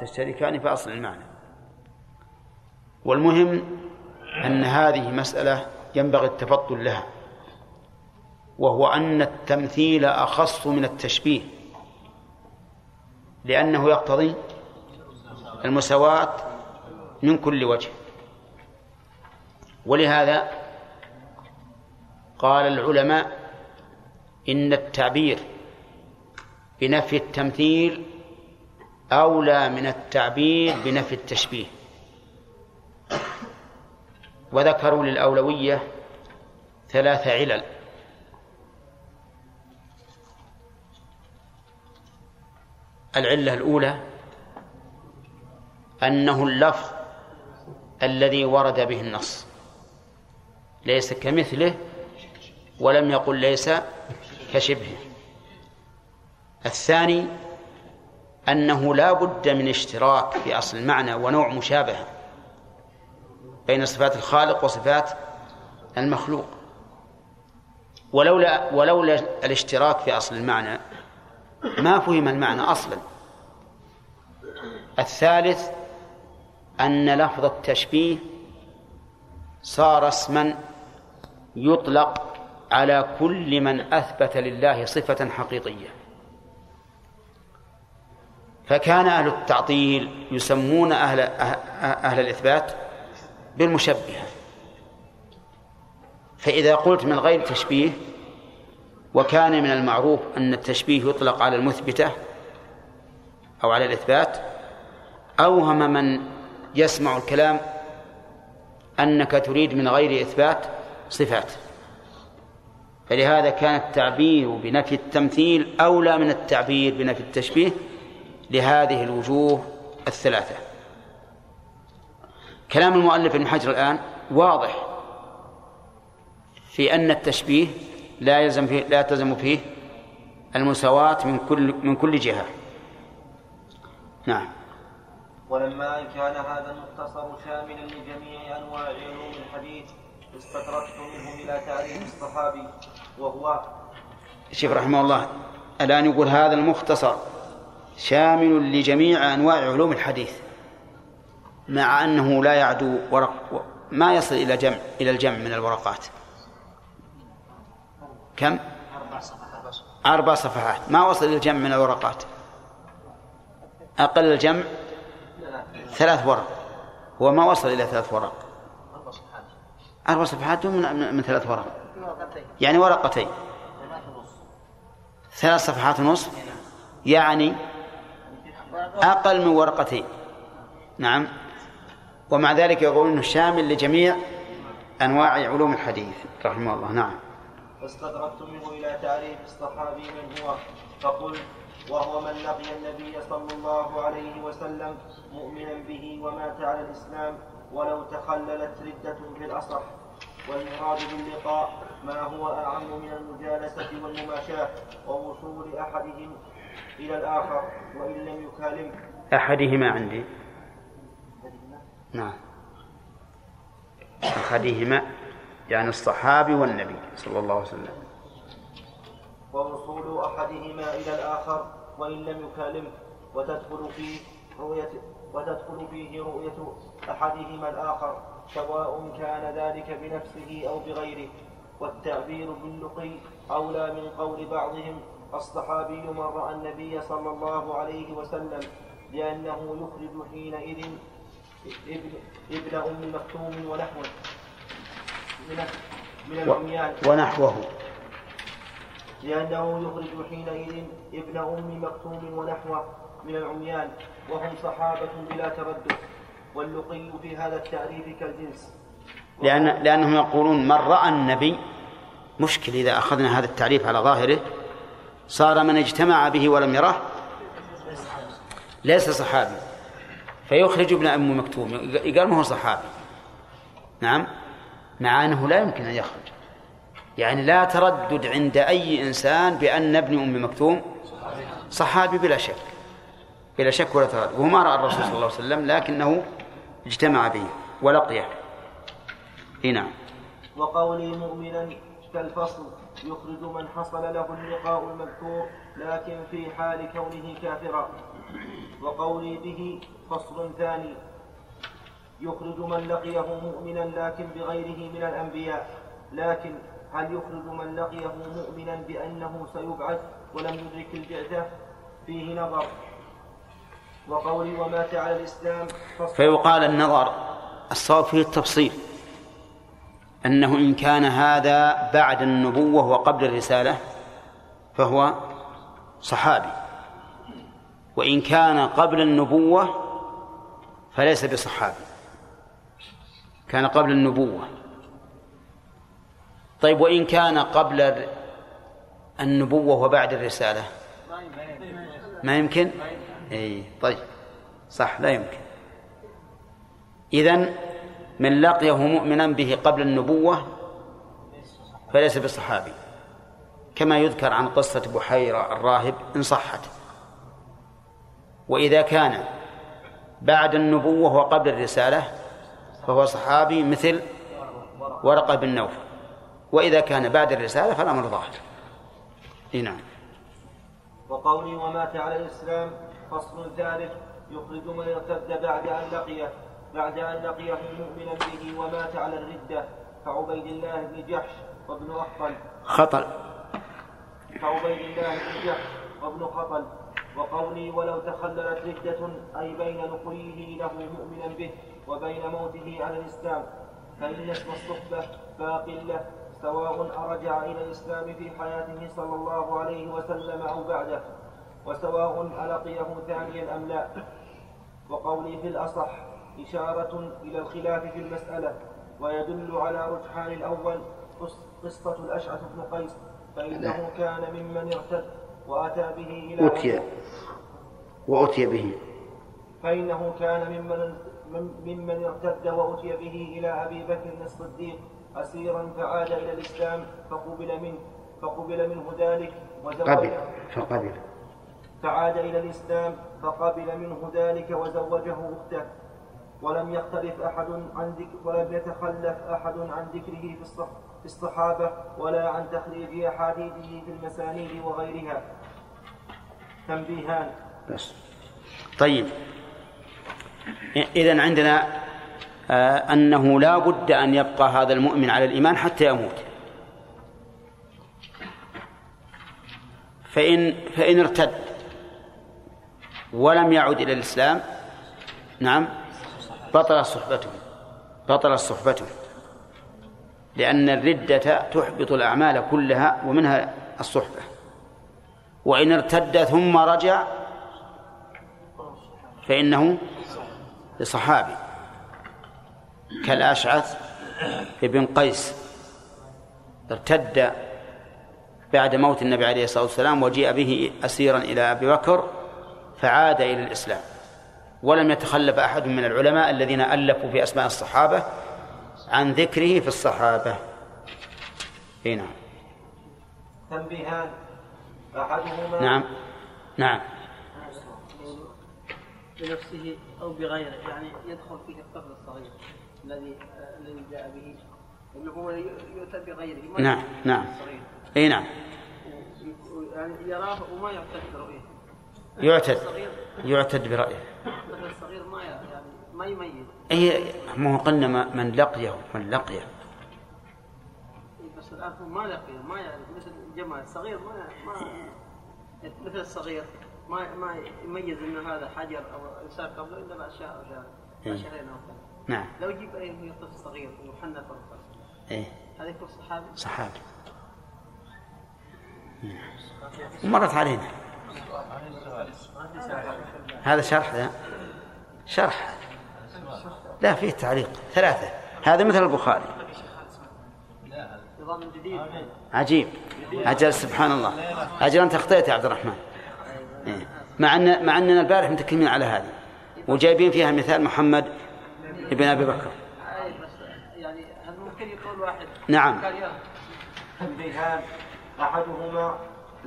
تشتركان في أصل المعنى. والمهم أن هذه مسألة ينبغي التفضل لها وهو أن التمثيل أخص من التشبيه لأنه يقتضي المساواة من كل وجه. ولهذا قال العلماء إن التعبير بنفي التمثيل أولى من التعبير بنفي التشبيه. وذكروا للأولوية ثلاث علل. العلة الأولى أنه اللفظ الذي ورد به النص. ليس كمثله ولم يقل ليس كشبهه. الثاني أنه لا بد من اشتراك في أصل المعنى ونوع مشابهة بين صفات الخالق وصفات المخلوق. ولولا ولولا الاشتراك في أصل المعنى ما فهم المعنى أصلا. الثالث أن لفظ التشبيه صار اسما يطلق على كل من أثبت لله صفة حقيقية. فكان أهل التعطيل يسمون أهل, أهل الإثبات بالمشبهة. فإذا قلت من غير تشبيه وكان من المعروف أن التشبيه يطلق على المثبتة أو على الإثبات أوهم من يسمع الكلام أنك تريد من غير إثبات صفات. فلهذا كان التعبير بنفي التمثيل أولى من التعبير بنفي التشبيه لهذه الوجوه الثلاثة. كلام المؤلف ابن حجر الآن واضح في أن التشبيه لا يلزم فيه لا تلزم فيه المساواة من كل من كل جهة. نعم. ولما كان هذا المختصر شاملا لجميع أنواع علوم الحديث استدركت منه إلى تعريف الصحابي وهو الشيخ رحمه الله الآن يقول هذا المختصر شامل لجميع أنواع علوم الحديث مع أنه لا يعدو ورق ما يصل إلى جمع إلى الجمع من الورقات. كم؟ أربع صفحات. ما وصل إلى الجمع من الورقات. أقل الجمع؟ ثلاث ورق. هو ما وصل إلى ثلاث ورق. أربع صفحات. من, من ثلاث ورق. يعني ورقتين. ثلاث صفحات ونصف. يعني أقل من ورقتين. نعم. ومع ذلك يقول أنه شامل لجميع أنواع علوم الحديث. رحمه الله. نعم. فاستدركت منه إلى تعريف الصحابي من هو. فقلت وهو من لقي النبي صلى الله عليه وسلم مؤمنا به ومات على الإسلام ولو تخللت ردة في الأصح. والمراد باللقاء ما هو أعم من المجالسة والمماشاة ووصول أحدهم إلى الآخر وإن لم يكالمه. أحدهما عندي. نعم. أحدهما يعني الصحابي والنبي صلى الله عليه وسلم. ووصول أحدهما إلى الآخر وإن لم يكالمه. وتدخل فيه رؤية وتدخل فيه رؤية أحدهما الآخر سواء كان ذلك بنفسه أو بغيره. والتعبير باللقي أولى من قول بعضهم الصحابي من رأى النبي صلى الله عليه وسلم لأنه يخرج حينئذ ابن, ابن أم مكتوم ونحوه. من من العميان. ونحوه. لأنه يخرج حينئذ ابن أم مكتوم ونحوه من العميان وهم صحابة بلا تردد واللقي في هذا التعريف كالجنس. لأن لأنهم يقولون من رأى النبي مشكل إذا أخذنا هذا التعريف على ظاهره صار من اجتمع به ولم يره ليس صحابي. فيخرج ابن أم مكتوم قال ما هو صحابي. نعم مع أنه لا يمكن أن يخرج. يعني لا تردد عند أي إنسان بأن ابن أم مكتوم صحابي بلا شك. بلا شك ولا تردد. وهو ما رأى الرسول صلى الله عليه وسلم لكنه اجتمع به ولقيه نعم. وقولي مؤمنا كالفصل. يخرج من حصل له اللقاء المذكور لكن في حال كونه كافرا. وقولي به فصل ثاني. يخرج من لقيه مؤمنا لكن بغيره من الأنبياء. لكن هل يخرج من لقيه مؤمنا بأنه سيبعث ولم يدرك البعثة؟ فيه نظر. وقولي ومات على الإسلام فيقال النظر الصواب فيه التفصيل. أنه إن كان هذا بعد النبوة وقبل الرسالة فهو صحابي. وإن كان قبل النبوة فليس بصحابي. كان قبل النبوة. طيب وإن كان قبل النبوة وبعد الرسالة؟ ما يمكن؟ أي طيب صح لا يمكن. إذن من لقيه مؤمنا به قبل النبوة فليس بصحابي كما يذكر عن قصة بحيرة الراهب إن صحت. وإذا كان بعد النبوة وقبل الرسالة فهو صحابي مثل ورقة بن نوفل وإذا كان بعد الرسالة فالأمر ظاهر. نعم. وقولي ومات على الإسلام فصل ثالث يخرج من ارتد بعد أن لقيه. بعد أن لقيه مؤمنا به ومات على الردة كعبيد الله بن جحش وابن أخطل. خطل كعبيد الله بن جحش وابن خطل وقولي ولو تخللت ردة أي بين لقيه له مؤمنا به وبين موته على الإسلام فإن اسم الصحبة باق له سواء أرجع إلى الإسلام في حياته صلى الله عليه وسلم أو بعده وسواء ألقيه ثانيا أم لا. وقولي في الأصح إشارة إلى الخلاف في المسألة ويدل على رجحان الأول قصة الأشعث بن قيس فإنه كان ممن ارتد وأتى به إلى أتي وأتي به. فإنه كان ممن ممن ارتد وأتي به إلى أبي بكر الصديق أسيرا فعاد إلى الإسلام فقبل منه فقبل منه ذلك قبل فقبل. فعاد إلى الإسلام فقبل منه ذلك وزوجه أخته. ولم يختلف أحد عن ذكر ولم يتخلف أحد عن ذكره في الصح في الصحابة ولا عن تخريج أحاديثه في المسانيد وغيرها. تنبيهان. بس. طيب. إذا عندنا آه أنه لا بد أن يبقى هذا المؤمن على الإيمان حتى يموت. فإن فإن ارتد ولم يعد إلى الإسلام نعم بطل صحبته بطل صحبته. لأن الردة تحبط الأعمال كلها ومنها الصحبة. وإن ارتد ثم رجع فإنه لصحابي. كالأشعث ابن قيس ارتد بعد موت النبي عليه الصلاة والسلام وجيء به أسيرا إلى أبي بكر فعاد إلى الإسلام. ولم يتخلف أحد من العلماء الذين ألفوا في أسماء الصحابة عن ذكره في الصحابة. إي نعم. تنبيهان. أحدهما نعم. نعم. بنفسه أو بغيره يعني يدخل فيه الطفل الصغير الذي الذي جاء به إنه هو يؤتى بغيره نعم نعم. إي نعم. يعني يراه وما يعتد برؤيته. يعتد. يعتد برأيه. الطفل الصغير ما يعني ما يميز اي ما هو قلنا من لقيه من لقيه. بس الآن ما لقيه ما يعني مثل الجمال الصغير ما ما مثل الصغير ما ما يميز إن هذا حجر أو إنسان قبله إلا باشياء أو شيء نعم. لو يجيب أي طفل صغير ومحنث إيه. هذا يكون صحابي. صحابي مرت علينا. هذا شرح ذا شرح. لا فيه تعليق. ثلاثة. هذا مثل البخاري. عجيب. أجل سبحان الله أجل أنت أخطيت يا عبد الرحمن. إيه. مع أن مع أننا البارح متكلمين على هذه. وجايبين فيها مثال محمد ابن أبي بكر. يعني هل ممكن يقول واحد؟ نعم. تنبيهان أحدهما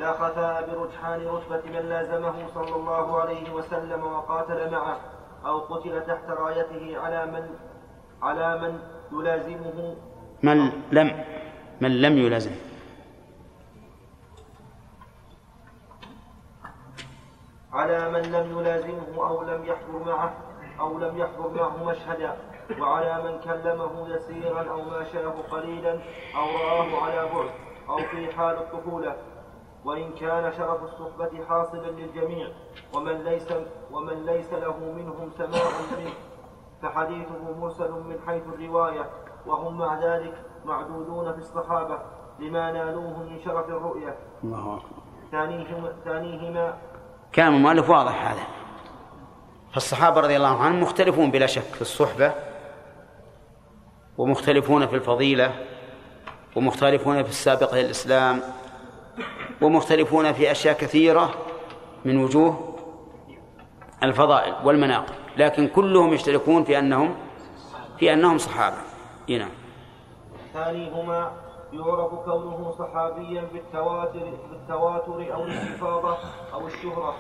لا خفاء برجحان رتبة من لازمه صلى الله عليه وسلم وقاتل معه أو قتل تحت رايته على من على من يلازمه. من لم من لم يلازم. على من لم يلازمه أو لم يحضر معه أو لم يحضر معه مشهدا. وعلى من كلمه يسيرا أو ماشاه قليلا أو رآه على بعد أو في حال الطفولة. وإن كان شرف الصحبة حاصلا للجميع ومن ليس ومن ليس له منهم سماع منه فحديثه مرسل من حيث الرواية وهم مع ذلك معدودون في الصحابة لما نالوه من شرف الرؤية. الله أكبر. ثانيهما, ثانيهما كلام المؤلف واضح هذا. فالصحابة رضي الله عنهم مختلفون بلا شك في الصحبة ومختلفون في الفضيلة ومختلفون في السابق للإسلام ومختلفون في أشياء كثيرة من وجوه الفضائل والمناقب. لكن كلهم يشتركون في أنهم في أنهم صحابة. نعم. ثانيهما يعرف كونه صحابيا بالتواتر بالتواتر أو الاستفاضه أو الشهرة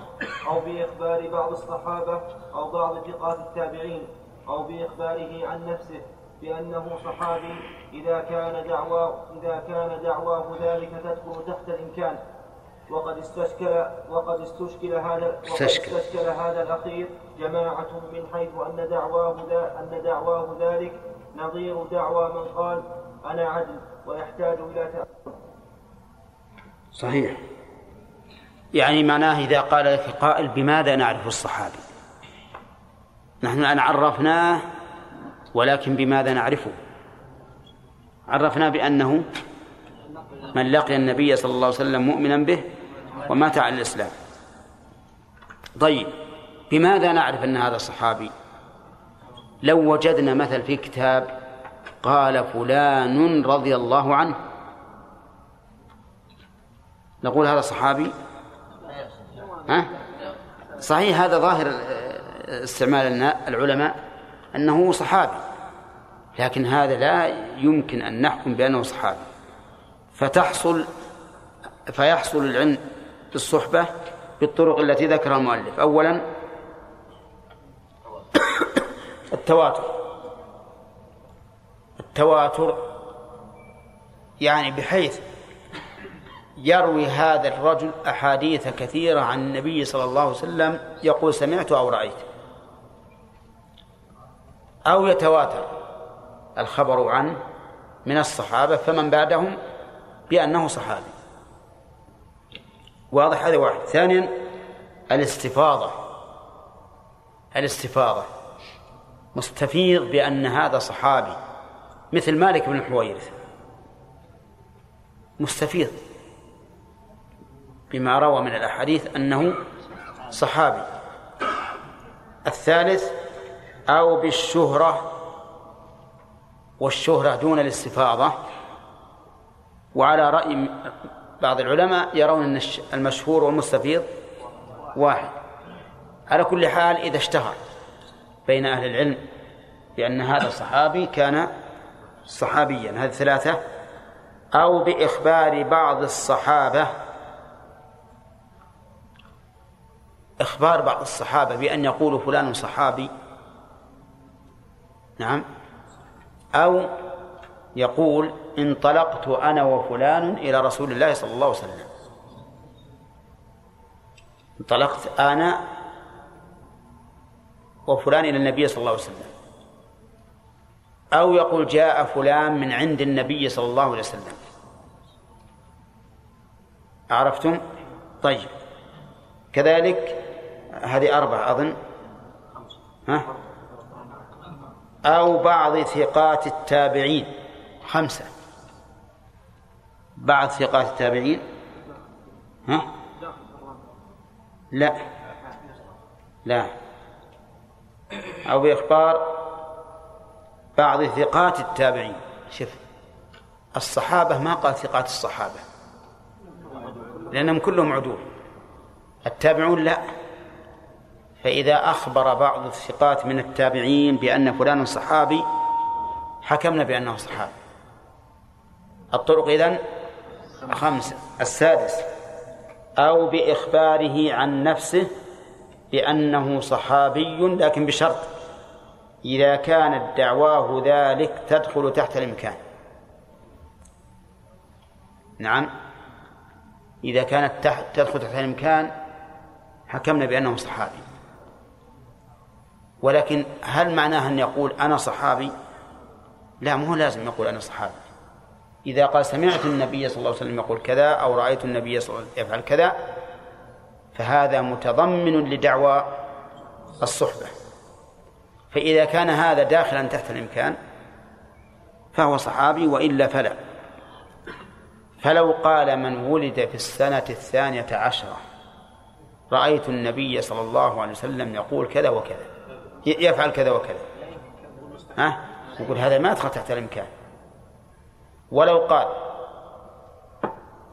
أو بإخبار بعض الصحابة أو بعض ثقات التابعين أو بإخباره عن نفسه بأنه صحابي إذا كان دعوى إذا كان دعواه ذلك تدخل تحت الإمكان. وقد استشكل وقد استشكل هذا وقد استشكل. استشكل هذا الأخير جماعة من حيث أن دعواه أن دعواه ذلك نظير دعوى من قال أنا عدل ويحتاج إلى تأمل. صحيح. يعني معناه إذا قال لك قائل بماذا نعرف الصحابي؟ نحن الآن عرفناه ولكن بماذا نعرفه؟ عرفنا بأنه من لقي النبي صلى الله عليه وسلم مؤمنا به ومات على الإسلام. طيب بماذا نعرف أن هذا صحابي؟ لو وجدنا مثل في كتاب قال فلان رضي الله عنه. نقول هذا صحابي؟ ها؟ صحيح هذا ظاهر استعمال العلماء أنه صحابي. لكن هذا لا يمكن أن نحكم بأنه صحابي. فتحصل فيحصل العلم بالصحبة بالطرق التي ذكرها المؤلف. أولا التواتر. التواتر يعني بحيث يروي هذا الرجل أحاديث كثيرة عن النبي صلى الله عليه وسلم يقول سمعت أو رأيت. أو يتواتر الخبر عنه من الصحابة فمن بعدهم بأنه صحابي. واضح هذا واحد. ثانيا الاستفاضة. الاستفاضة. مستفيض بأن هذا صحابي مثل مالك بن الحويرث مستفيض بما روى من الأحاديث أنه صحابي. الثالث أو بالشهرة والشهرة دون الاستفاضة وعلى رأي بعض العلماء يرون أن المشهور والمستفيض واحد. على كل حال إذا اشتهر بين أهل العلم بأن هذا صحابي كان صحابيا هذه ثلاثة أو بإخبار بعض الصحابة إخبار بعض الصحابة بأن يقول فلان صحابي نعم أو يقول انطلقت أنا وفلان إلى رسول الله صلى الله عليه وسلم. انطلقت أنا وفلان إلى النبي صلى الله عليه وسلم. أو يقول جاء فلان من عند النبي صلى الله عليه وسلم. عرفتم؟ طيب. كذلك هذه أربعة أظن. ها؟ أو بعض ثقات التابعين. خمسة. بعض ثقات التابعين. ها؟ لا. لا. أو بإخبار بعض ثقات التابعين. شوف الصحابة ما قال ثقات الصحابة. لأنهم كلهم عدول. التابعون لا. فإذا أخبر بعض الثقات من التابعين بأن فلان صحابي حكمنا بأنه صحابي. الطرق إذن خمسة السادس أو بإخباره عن نفسه بأنه صحابي لكن بشرط إذا كانت دعواه ذلك تدخل تحت الإمكان. نعم. إذا كانت تحت تدخل تحت الإمكان حكمنا بأنه صحابي. ولكن هل معناه أن يقول أنا صحابي؟ لا مو لازم يقول أنا صحابي. إذا قال سمعت النبي صلى الله عليه وسلم يقول كذا أو رأيت النبي صلى الله عليه وسلم يفعل كذا فهذا متضمن لدعوى الصحبة. فإذا كان هذا داخلا تحت الإمكان فهو صحابي وإلا فلا. فلو قال من ولد في السنة الثانية عشرة رأيت النبي صلى الله عليه وسلم يقول كذا وكذا يفعل كذا وكذا. ها؟ يقول هذا ما يدخل تحت الإمكان. ولو قال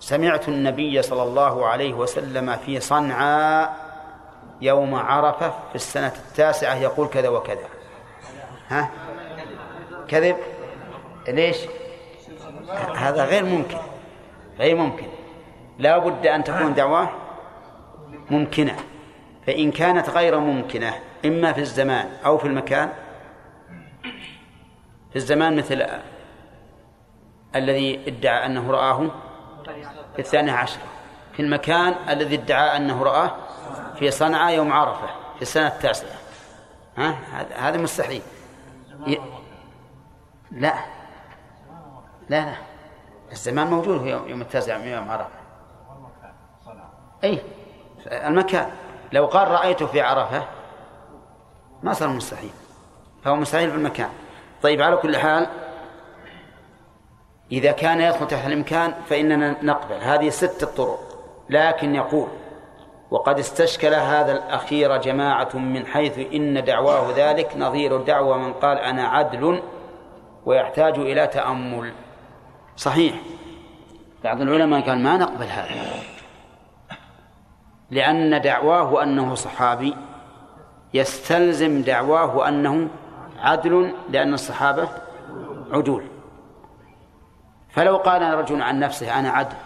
سمعت النبي صلى الله عليه وسلم في صنعاء يوم عرفة في السنة التاسعة يقول كذا وكذا. ها؟ كذب؟ ليش؟ هذا غير ممكن. غير ممكن. لا بد أن تكون دعواه ممكنة. فإن كانت غير ممكنة إما في الزمان أو في المكان في الزمان مثل الذي ادعى أنه رآه في الثانية عشرة في المكان الذي ادعى أنه رآه في صنعاء يوم عرفة في السنة التاسعة. ها؟ هذا مستحيل. ي... لا. لا لا. الزمان موجود يوم التاسع يوم عرفة. أي المكان. لو قال رأيته في عرفة ما صار مستحيل. فهو مستحيل في المكان. طيب على كل حال إذا كان يدخل تحت الإمكان فإننا نقبل. هذه ست طرق لكن يقول وقد استشكل هذا الأخير جماعة من حيث إن دعواه ذلك نظير دعوى من قال أنا عدل ويحتاج إلى تأمل. صحيح. بعض العلماء قال ما نقبل هذا لأن دعواه أنه صحابي يستلزم دعواه أنه عدل لأن الصحابة عدول. فلو قال رجل عن نفسه أنا عدل.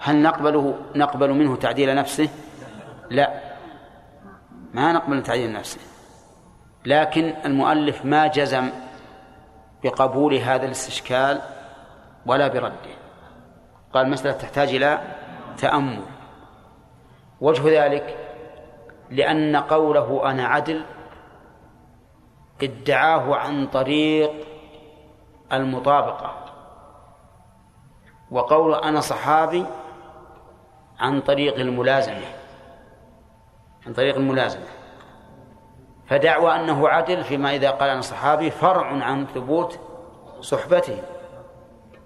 هل نقبله نقبل منه تعديل نفسه؟ لا. ما نقبل تعديل نفسه. لكن المؤلف ما جزم بقبول هذا الاستشكال ولا برده. قال المسألة تحتاج إلى تأمل. وجه ذلك لأن قوله أنا عدل ادعاه عن طريق المطابقة. وقول أنا صحابي عن طريق الملازمة عن طريق الملازمة. فدعوى أنه عدل فيما إذا قال أنا صحابي فرع عن ثبوت صحبته.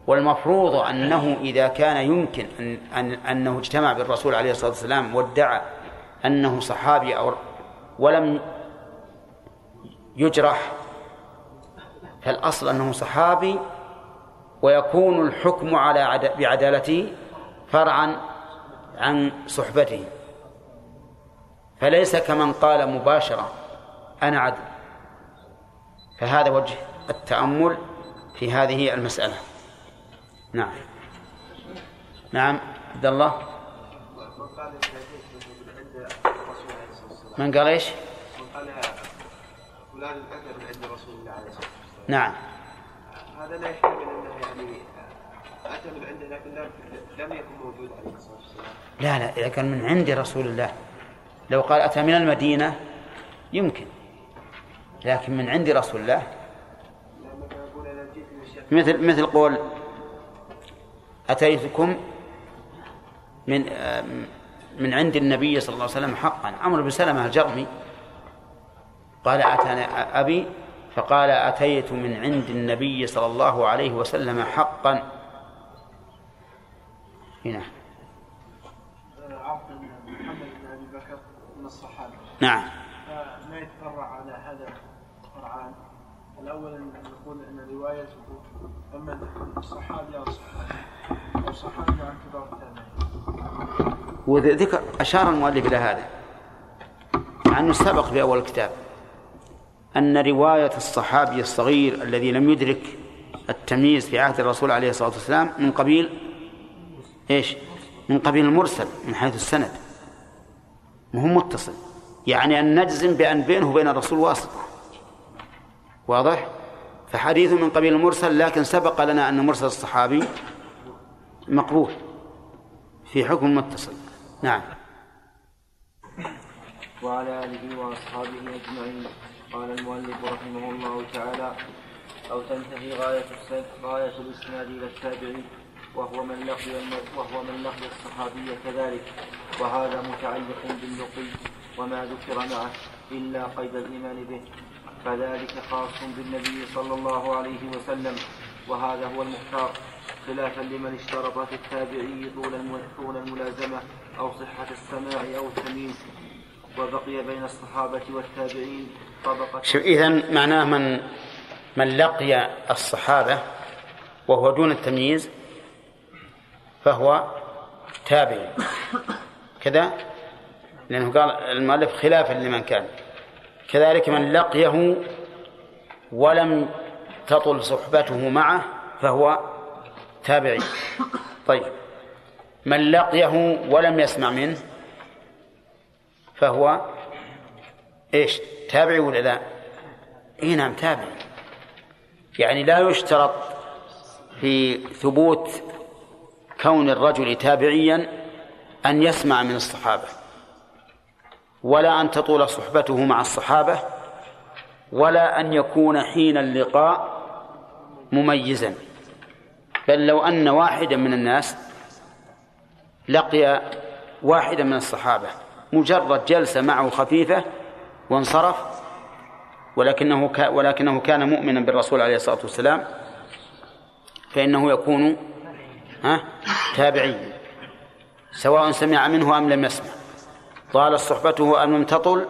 والمفروض أنه إذا كان يمكن أن, أن أنه اجتمع بالرسول عليه الصلاة والسلام وادعى أنه صحابي أو ولم يجرح فالأصل أنه صحابي ويكون الحكم على بعدالته فرعا عن صحبته فليس كمن قال مباشرة أنا عدل. فهذا وجه التأمل في هذه المسألة. نعم. نعم عبد الله. من قال إيش؟ من قال فلان الأثر من عند رسول الله عليه الصلاة والسلام. نعم. هذا لا يحتمل أنه يعني اتى من عنده لكن لم يكن موجود. عليه الصلاه والسلام لا لا إذا كان من عند رسول الله. لو قال أتى من المدينة يمكن. لكن من عند رسول الله؟ مثل مثل قول أتيتكم من من عند النبي صلى الله عليه وسلم حقا. عمرو بن سلمة الجرمي. قال أتانا أبي فقال أتيت من عند النبي صلى الله عليه وسلم حقا. هنا. محمد بن أبي بكر من الصحابة. نعم. فما يتفرع على هذا فرعان الأول نقول أن روايته أما الصحابي أو الصحابي أو الصحابي عن كبار التابعين. وذكر أشار المؤلف إلى هذا مع أنه سبق في أول الكتاب. أن رواية الصحابي الصغير الذي لم يدرك التمييز في عهد الرسول عليه الصلاة والسلام من قبيل إيش؟ من قبيل المرسل من حيث السند. وهو متصل. يعني أن نجزم بأن بينه وبين الرسول واسطة. واضح؟ فحديث من قبيل المرسل لكن سبق لنا أن مرسل الصحابي مقبول. في حكم متصل. نعم. وعلى آله وأصحابه أجمعين. قال المؤلف رحمه الله تعالى أو تنتهي غاية غاية الإسناد إلى التابعين وهو من لقي وهو من لقي الصحابي كذلك وهذا متعلق باللقي وما ذكر معه إلا قيد الإيمان به فذلك خاص بالنبي صلى الله عليه وسلم وهذا هو المختار خلافا لمن اشترط في التابعي طول طول الملازمة أو صحة السماع أو التمييز وبقي بين الصحابة والتابعين إذا معناه من من لقي الصحابة وهو دون التمييز فهو تابعي كذا؟ لأنه قال المؤلف خلافا لمن كان. كذلك من لقيه ولم تطل صحبته معه فهو تابعي. طيب. من لقيه ولم يسمع منه فهو إيش؟ تابعي ولا لا؟ إي نعم تابعي. يعني لا يشترط في ثبوت كون الرجل تابعيا أن يسمع من الصحابة ولا أن تطول صحبته مع الصحابة ولا أن يكون حين اللقاء مميزا. بل لو أن واحدا من الناس لقي واحدا من الصحابة مجرد جلسة معه خفيفة وانصرف ولكنه ولكنه كان مؤمنا بالرسول عليه الصلاة والسلام فإنه يكون ها تابعيا سواء سمع منه أم لم يسمع. طال صحبته أم لم تطل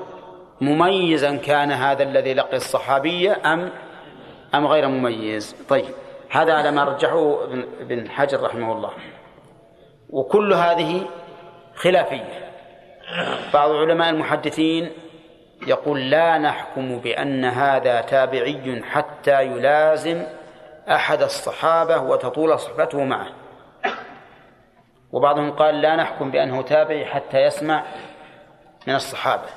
مميزا كان هذا الذي لقي الصحابية أم أم غير مميز. طيب هذا على ما رجحه ابن حجر رحمه الله. وكل هذه خلافية. بعض علماء المحدثين يقول لا نحكم بأن هذا تابعي حتى يلازم أحد الصحابة وتطول صحبته معه. وبعضهم قال لا نحكم بأنه تابعي حتى يسمع من الصحابة.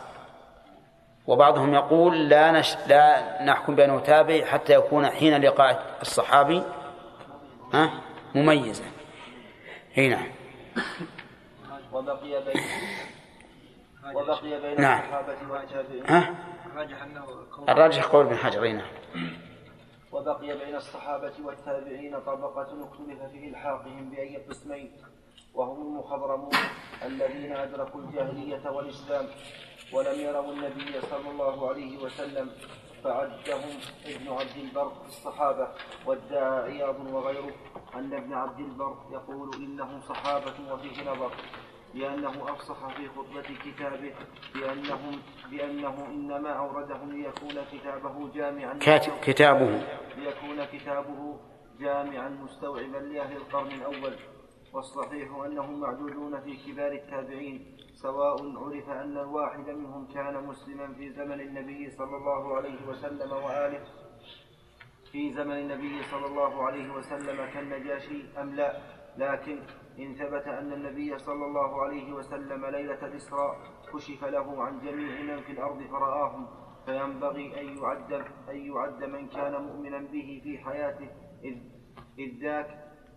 وبعضهم يقول لا نش... لا نحكم بأنه تابعي حتى يكون حين لقاء الصحابي ها مميزا. هنا نعم. وبقي بين وبقي بين نعم. الصحابة والتابعين ها؟ الراجح قول ابن حجر نعم وبقي بين الصحابة والتابعين طبقة اختلف في إلحاقهم بأي قسمين وهم المخضرمون الذين أدركوا الجاهلية والإسلام ولم يروا النبي صلى الله عليه وسلم فعدهم ابن عبد البر في الصحابة وادعى عياض وغيره أن ابن عبد البر يقول إنهم صحابة وفيه نظر لأنه أفصح في خطبة كتابه بأنهم بأنه إنما أوردهم ليكون كتابه جامعا كتابه. ليكون كتابه جامعا مستوعبا لأهل القرن الأول. والصحيح أنهم معدودون في كبار التابعين سواء عرف أن الواحد منهم كان مسلما في زمن النبي صلى الله عليه وسلم وآله. في زمن النبي صلى الله عليه وسلم كالنجاشي أم لا لكن إن ثبت أن النبي صلى الله عليه وسلم ليلة الإسراء كشف له عن جميع من في الأرض فرآهم فينبغي أن يعد أن يعد من كان مؤمنا به في حياته إذ, إذ ذاك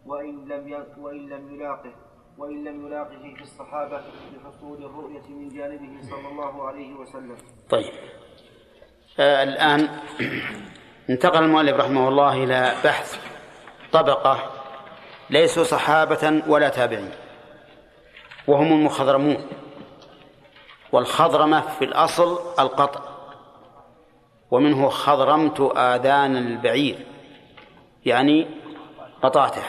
وإن لم وإن لم يلاقه وإن لم يلاقه في الصحابة لحصول الرؤية من جانبه صلى الله عليه وسلم. طيب. آه الآن انتقل المؤلف رحمه الله إلى بحث طبقة ليسوا صحابة ولا تابعين. وهم المخضرمون. والخضرمة في الأصل القطع. ومنه خضرمت آذان البعير. يعني قطعته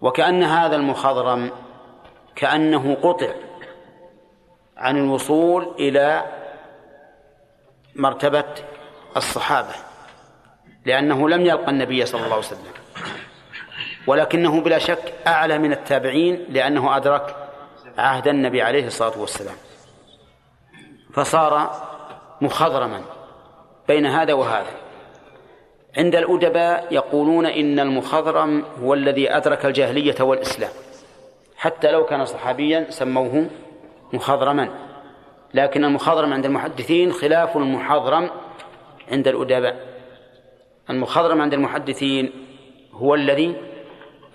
وكأن هذا المخضرم كأنه قطع عن الوصول إلى مرتبة الصحابة. لأنه لم يلقى النبي صلى الله عليه وسلم. ولكنه بلا شك أعلى من التابعين لأنه أدرك عهد النبي عليه الصلاة والسلام. فصار مخضرما بين هذا وهذا. عند الأدباء يقولون إن المخضرم هو الذي أدرك الجاهلية والإسلام. حتى لو كان صحابيا سموه مخضرما. لكن المخضرم عند المحدثين خلاف المحضرم عند الأدباء. المخضرم عند المحدثين هو الذي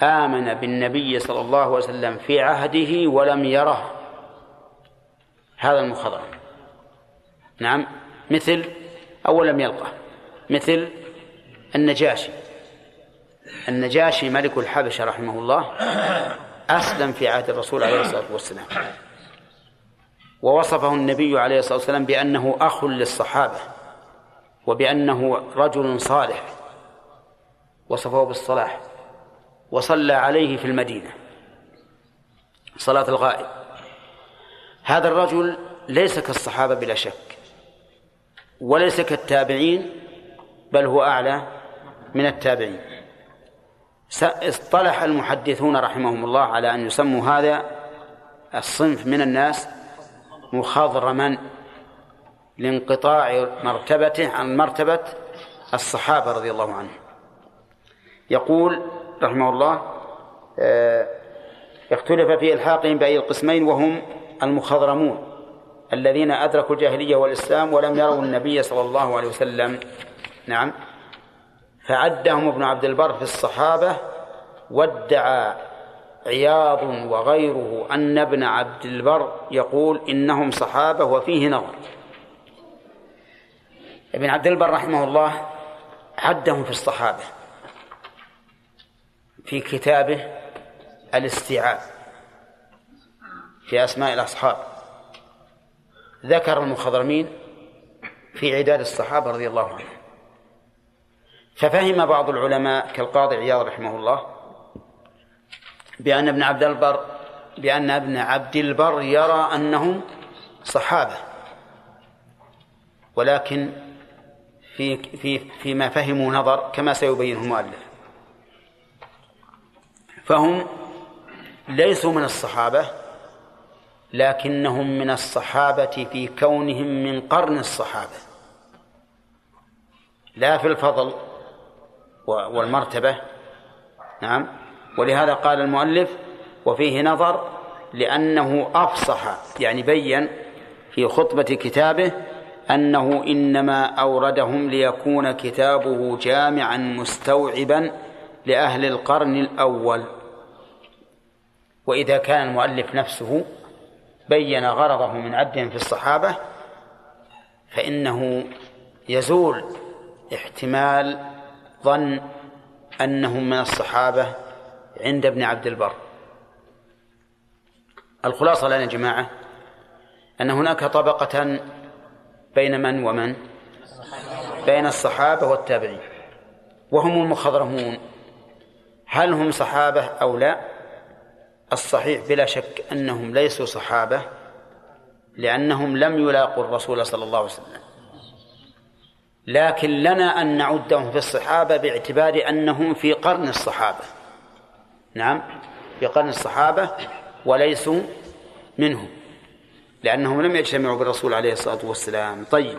آمن بالنبي صلى الله عليه وسلم في عهده ولم يره. هذا المخضرم نعم. مثل أو لم يلقه. مثل النجاشي. النجاشي ملك الحبشة رحمه الله أسلم في عهد الرسول عليه الصلاة والسلام. ووصفه النبي عليه الصلاة والسلام بأنه أخ للصحابة وبأنه رجل صالح. وصفه بالصلاح. وصلى عليه في المدينة. صلاة الغائب. هذا الرجل ليس كالصحابة بلا شك وليس كالتابعين بل هو أعلى من التابعين. اصطلح المحدثون رحمهم الله على أن يسموا هذا الصنف من الناس مخضرما لانقطاع مرتبته عن مرتبة الصحابة رضي الله عنهم. يقول رحمه الله آه، اختلف في إلحاقهم بأي القسمين وهم المخضرمون الذين أدركوا الجاهلية والإسلام ولم يروا النبي صلى الله عليه وسلم. نعم. فعدهم ابن عبد البر في الصحابة وادعى عياض وغيره أن ابن عبد البر يقول إنهم صحابة وفيه نظر. ابن عبد البر رحمه الله عدهم في الصحابة. في كتابه الاستيعاب في أسماء الأصحاب. ذكر المخضرمين في عداد الصحابة رضي الله عنهم. ففهم بعض العلماء كالقاضي عياض رحمه الله بأن ابن عبد البر بأن ابن عبد البر يرى أنهم صحابة. ولكن في في فيما فهموا نظر كما سيبينه المؤلف. فهم ليسوا من الصحابة لكنهم من الصحابة في كونهم من قرن الصحابة. لا في الفضل والمرتبة نعم. ولهذا قال المؤلف وفيه نظر لأنه أفصح يعني بين في خطبة كتابه أنه إنما أوردهم ليكون كتابه جامعا مستوعبا لأهل القرن الأول. وإذا كان المؤلف نفسه بين غرضه من عدهم في الصحابة فإنه يزول احتمال ظن أنهم من الصحابة عند ابن عبد البر. الخلاصة لنا يا جماعة أن هناك طبقة بين من ومن؟ بين الصحابة والتابعين وهم المخضرمون. هل هم صحابة أو لا؟ الصحيح بلا شك أنهم ليسوا صحابة لأنهم لم يلاقوا الرسول صلى الله عليه وسلم. لكن لنا أن نعدهم في الصحابة باعتبار أنهم في قرن الصحابة. نعم في قرن الصحابة وليسوا منهم لأنهم لم يجتمعوا بالرسول عليه الصلاة والسلام. طيب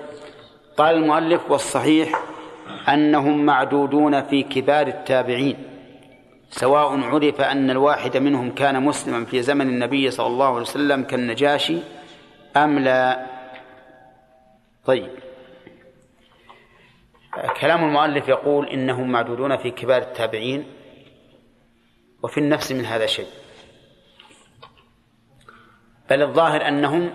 قال المؤلف والصحيح أنهم معدودون في كبار التابعين. سواء عرف أن الواحد منهم كان مسلما في زمن النبي صلى الله عليه وسلم كالنجاشي أم لا؟ طيب. كلام المؤلف يقول إنهم معدودون في كبار التابعين وفي النفس من هذا شيء بل الظاهر أنهم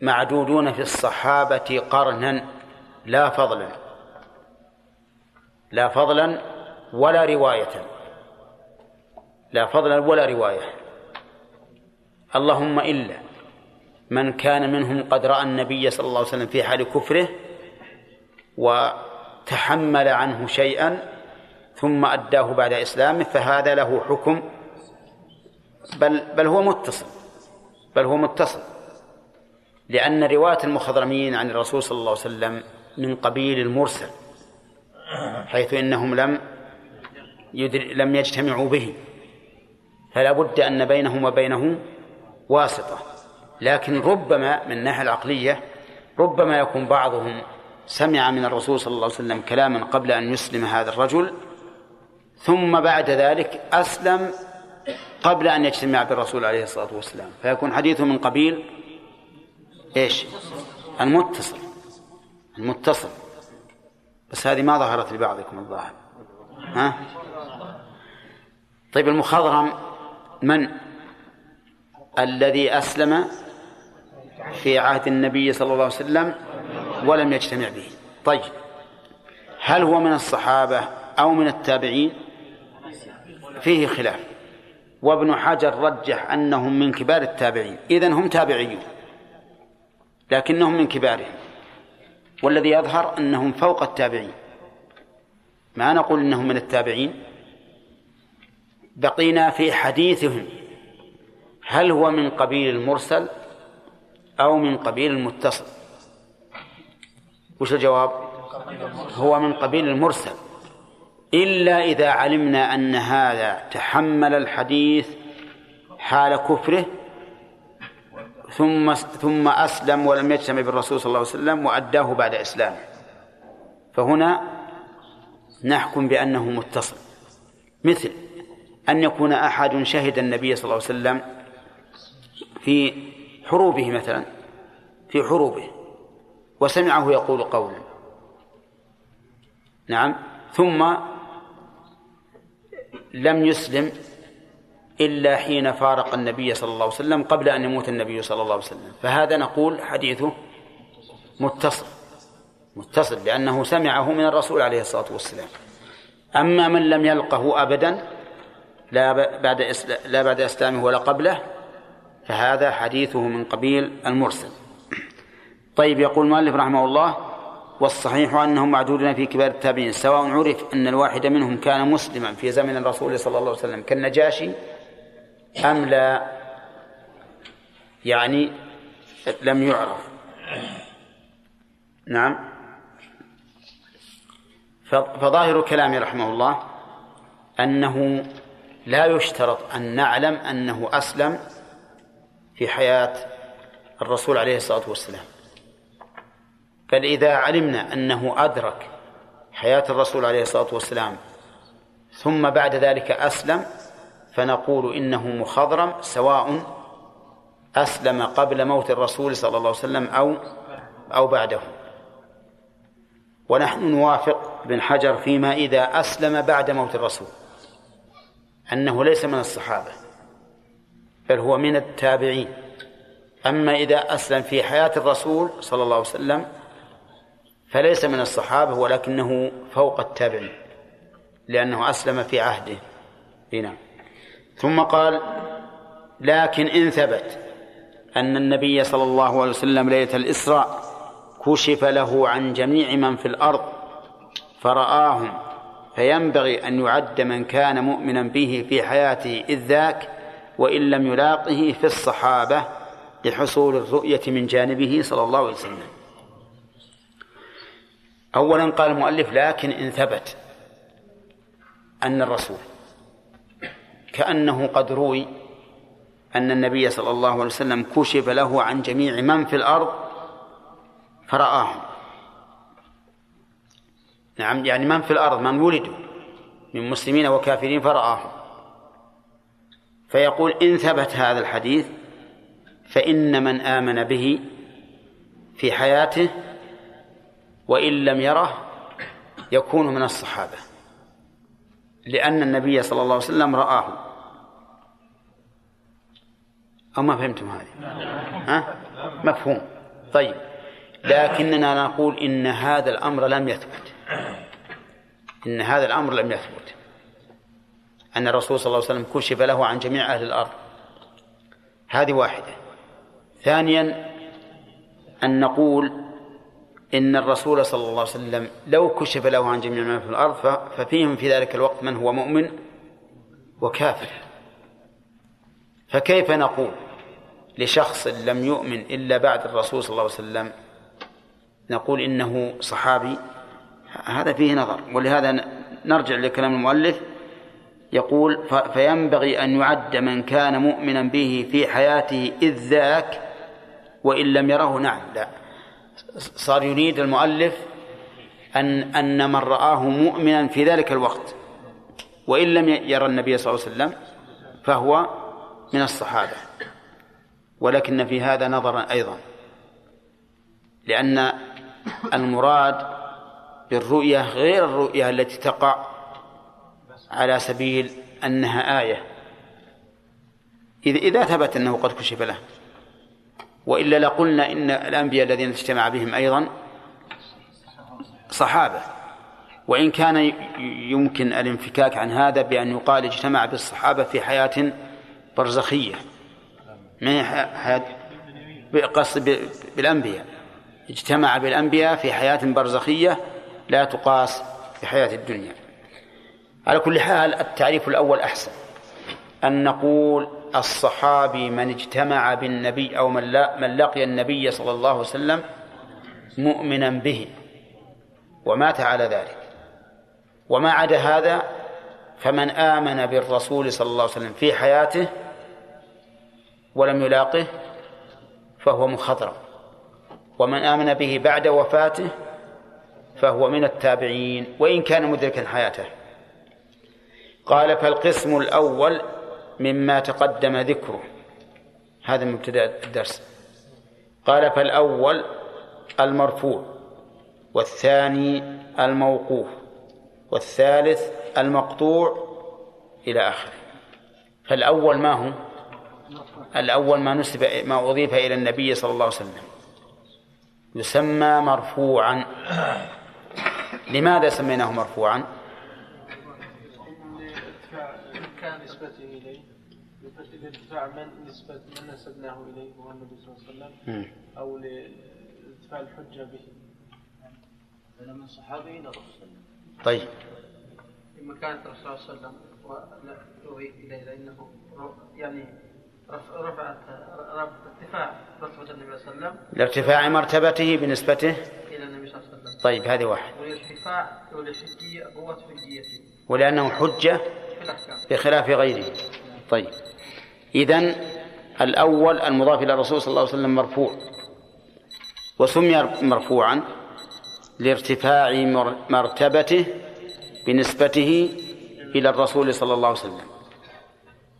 معدودون في الصحابة قرنا لا فضلا لا فضلا ولا رواية. لا فضلا ولا رواية. اللهم إلا من كان منهم قد رأى النبي صلى الله عليه وسلم في حال كفره وتحمل عنه شيئا ثم أداه بعد إسلامه فهذا له حكم. بل بل هو متصل بل هو متصل. لأن رواية المخضرمين عن الرسول صلى الله عليه وسلم من قبيل المرسل حيث إنهم لم لم يجتمعوا به. فلا بد أن بينهم وبينه واسطة. لكن ربما من الناحية العقلية ربما يكون بعضهم سمع من الرسول صلى الله عليه وسلم كلاما قبل أن يسلم هذا الرجل ثم بعد ذلك أسلم قبل أن يجتمع بالرسول عليه الصلاة والسلام. فيكون حديثه من قبيل إيش؟ المتصل. المتصل. بس هذه ما ظهرت لبعضكم الظاهر. ها؟ طيب المخضرم من؟ الذي أسلم في عهد النبي صلى الله عليه وسلم ولم يجتمع به. طيب هل هو من الصحابة أو من التابعين؟ فيه خلاف. وابن حجر رجح أنهم من كبار التابعين. إذن هم تابعيون لكنهم من كبارهم. والذي يظهر أنهم فوق التابعين. ما نقول إنهم من التابعين؟ بقينا في حديثهم. هل هو من قبيل المرسل أو من قبيل المتصل؟ وش الجواب؟ هو من قبيل المرسل. إلا إذا علمنا أن هذا تحمل الحديث حال كفره ثم ثم أسلم ولم يجتمع بالرسول صلى الله عليه وسلم وأداه بعد إسلامه. فهنا نحكم بأنه متصل. مثل أن يكون أحد شهد النبي صلى الله عليه وسلم في حروبه مثلا في حروبه وسمعه يقول قولا نعم. ثم لم يسلم إلا حين فارق النبي صلى الله عليه وسلم قبل أن يموت النبي صلى الله عليه وسلم. فهذا نقول حديثه متصل متصل لأنه سمعه من الرسول عليه الصلاة والسلام. أما من لم يلقه أبدا لا بعد لا بعد إسلامه ولا قبله فهذا حديثه من قبيل المرسل. طيب يقول المؤلف رحمه الله والصحيح أنهم معدودون في كبار التابعين سواء عرف أن الواحد منهم كان مسلما في زمن الرسول صلى الله عليه وسلم كالنجاشي أم لا؟ يعني لم يعرف. نعم. فظاهر كلامه رحمه الله أنه لا يشترط أن نعلم أنه أسلم في حياة الرسول عليه الصلاة والسلام. بل إذا علمنا أنه أدرك حياة الرسول عليه الصلاة والسلام ثم بعد ذلك أسلم فنقول إنه مخضرم سواء أسلم قبل موت الرسول صلى الله عليه وسلم أو أو بعده. ونحن نوافق ابن حجر فيما إذا أسلم بعد موت الرسول. أنه ليس من الصحابة بل هو من التابعين. أما إذا أسلم في حياة الرسول صلى الله عليه وسلم فليس من الصحابة ولكنه فوق التابعين لأنه أسلم في عهده. هنا ثم قال لكن إن ثبت أن النبي صلى الله عليه وسلم ليلة الإسراء كشف له عن جميع من في الأرض فرآهم فينبغي أن يعد من كان مؤمنا به في حياته إذ ذاك وإن لم يلاقه في الصحابة لحصول الرؤية من جانبه صلى الله عليه وسلم. أولا قال المؤلف لكن إن ثبت أن الرسول كأنه قد روي أن النبي صلى الله عليه وسلم كشف له عن جميع من في الأرض فرآهم. نعم يعني من في الأرض من ولدوا من مسلمين وكافرين فرآهم فيقول إن ثبت هذا الحديث فإن من آمن به في حياته وإن لم يره يكون من الصحابة لأن النبي صلى الله عليه وسلم رآه. أو ما فهمتم هذه؟ ها؟ مفهوم. طيب لكننا نقول إن هذا الأمر لم يثبت. إن هذا الأمر لم يثبت. أن الرسول صلى الله عليه وسلم كشف له عن جميع أهل الأرض. هذه واحدة. ثانيا أن نقول إن الرسول صلى الله عليه وسلم لو كشف له عن جميع من في الأرض ففيهم في ذلك الوقت من هو مؤمن وكافر. فكيف نقول لشخص لم يؤمن إلا بعد الرسول صلى الله عليه وسلم نقول إنه صحابي هذا فيه نظر ولهذا نرجع لكلام المؤلف. يقول فينبغي أن يعد من كان مؤمنا به في حياته إذ ذاك وإن لم يره نعم. لا. صار يريد المؤلف أن أن من رآه مؤمنا في ذلك الوقت وإن لم يرى النبي صلى الله عليه وسلم فهو من الصحابة. ولكن في هذا نظرا أيضا لأن المراد بالرؤية غير الرؤية التي تقع على سبيل أنها آية. إذا إذا ثبت أنه قد كشف له. وإلا لقلنا إن الأنبياء الذين اجتمع بهم أيضا صحابة. وإن كان يمكن الانفكاك عن هذا بأن يقال اجتمع بالصحابة في حياة برزخية. ما هي حياة بالأنبياء. اجتمع بالأنبياء في حياة برزخية لا تقاس بحياة الدنيا. على كل حال التعريف الأول أحسن. أن نقول الصحابي من اجتمع بالنبي أو من, لا من لقي النبي صلى الله عليه وسلم مؤمنا به ومات على ذلك. وما عدا هذا فمن آمن بالرسول صلى الله عليه وسلم في حياته ولم يلاقه فهو مخضرم. ومن آمن به بعد وفاته فهو من التابعين وإن كان مدركا حياته. قال فالقسم الأول مما تقدم ذكره. هذا مبتدا الدرس. قال فالأول المرفوع والثاني الموقوف والثالث المقطوع إلى آخره. فالأول ما هو؟ الأول ما نسب ما أضيف إلى النبي صلى الله عليه وسلم. يسمى مرفوعا. لماذا سميناه مرفوعا؟ كان نسبته إليه لارتفاع من نسبة من نسبناه إليه وهو النبي صلى الله عليه وسلم أو لارتفاع الحجة به من صحابي إلى الرسول طيب لما كانت الرسول صلى الله عليه وسلم يضيف إليه لأنه يعني رفعت ارتفاع رتبة النبي صلى الله عليه وسلم. لارتفاع مرتبته بنسبته؟ إلى النبي صلى الله عليه وسلم. طيب هذه واحد. والارتفاع والحجية قوة حجيته ولأنه حجة بخلاف غيره. طيب. إذن الأول المضاف إلى الرسول صلى الله عليه وسلم مرفوع. وسمي مرفوعا لارتفاع مرتبته بنسبته إلى الرسول صلى الله عليه وسلم.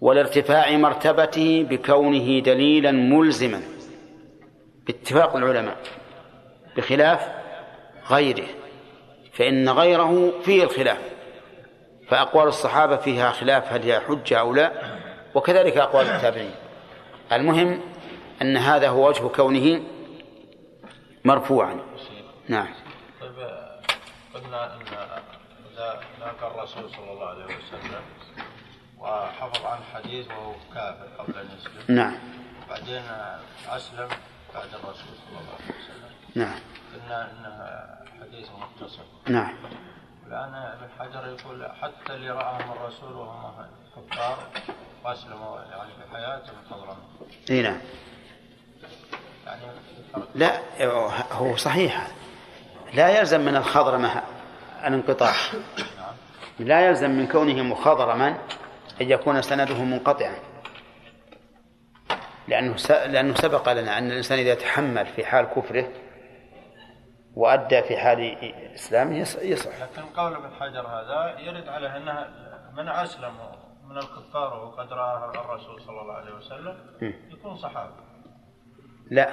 ولارتفاع مرتبته بكونه دليلا ملزما. باتفاق العلماء. بخلاف غيره فإن غيره فيه الخلاف فأقوال الصحابة فيها خلاف هل هي حجة أو لا وكذلك أقوال التابعين. المهم أن هذا هو وجه كونه مرفوعا. نعم. طيب قلنا أن لاقى الرسول صلى الله عليه وسلم وحفظ عن حديث وهو كافر قبل أن يسلم نعم. بعدين أسلم بعد الرسول صلى الله عليه وسلم. نعم. أنه حديث متصل. نعم. الآن ابن حجر يقول حتى اللي رآهم الرسول وهم كفار وأسلموا يعني في حياتهم خضرا إي نعم. يعني لا هو صحيح. لا يلزم من الخضرمة الانقطاع. لا يلزم من كونه مخضرما أن يكون سنده منقطعا. لأنه لأنه سبق لنا أن الإنسان إذا تحمل في حال كفره وأدى في حال إسلامه يصح لكن قول ابن حجر هذا يرد عليه أنه من أسلم من الكفار وقد رآه الرسول صلى الله عليه وسلم يكون صحابي. لا.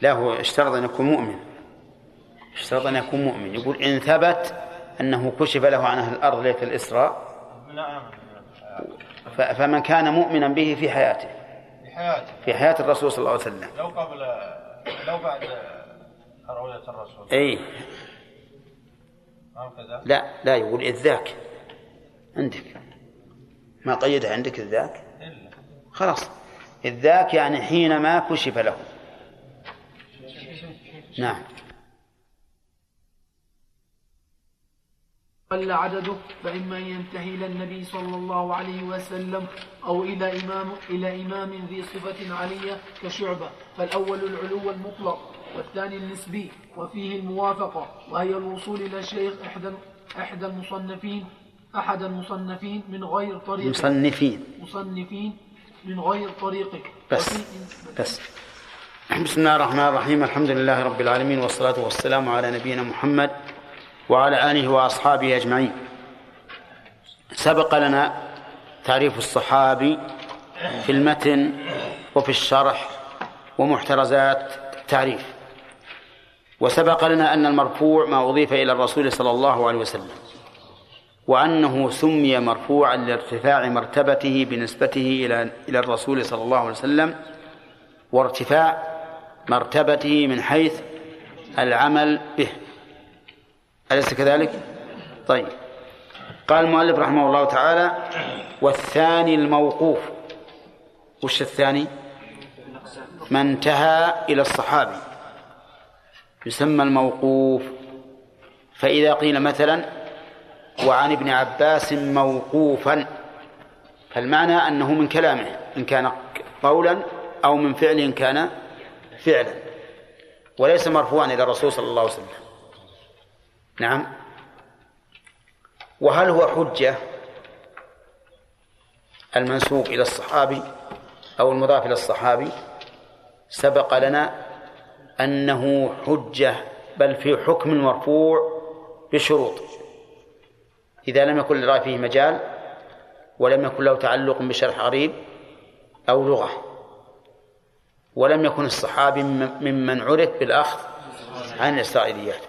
لا هو اشترط أن يكون مؤمن. اشترط أن يكون مؤمن. يقول إن ثبت أنه كشف له عن أهل الأرض ليلة الإسراء نعم. فمن كان مؤمنا به في حياته. في حياته. في حياة الرسول صلى الله عليه وسلم. لو قبل لو بعد رؤية الرسول. أي. لا لا يقول إذ ذاك. عندك. ما قيدها عندك إذ ذاك؟ إلا. خلاص. إذ ذاك يعني حينما كشف له. نعم. قل عدده فإما أن ينتهي إلى النبي صلى الله عليه وسلم أو إلى إمام إلى إمام ذي صفة علية كشعبة. فالأول العلو المطلق. والثاني النسبي وفيه الموافقة وهي الوصول إلى الشيخ إحدى إحدى المصنفين أحد المصنفين من غير طريق مصنفين. مصنفين من غير طريقه بس بس. بسم الله الرحمن الرحيم. الحمد لله رب العالمين والصلاة والسلام على نبينا محمد وعلى آله وأصحابه أجمعين. سبق لنا تعريف الصحابي في المتن وفي الشرح ومحترزات التعريف. وسبق لنا أن المرفوع ما أضيف إلى الرسول صلى الله عليه وسلم وأنه سمي مرفوعا لارتفاع مرتبته بنسبته إلى إلى الرسول صلى الله عليه وسلم وارتفاع مرتبته من حيث العمل به أليس كذلك؟ طيب قال المؤلف رحمه الله تعالى والثاني الموقوف وش الثاني؟ ما انتهى إلى الصحابي يسمى الموقوف. فإذا قيل مثلا وعن ابن عباس موقوفا فالمعنى أنه من كلامه إن كان قولا أو من فعل إن كان فعلا. وليس مرفوعا إلى الرسول صلى الله عليه وسلم. نعم. وهل هو حجة المنسوب إلى الصحابي أو المضاف إلى الصحابي؟ سبق لنا أنه حجة بل في حكم مرفوع بشروط. إذا لم يكن للرأي فيه مجال ولم يكن له تعلق بشرح غريب أو لغة ولم يكن الصحابي ممن عرف بالأخذ عن الإسرائيليات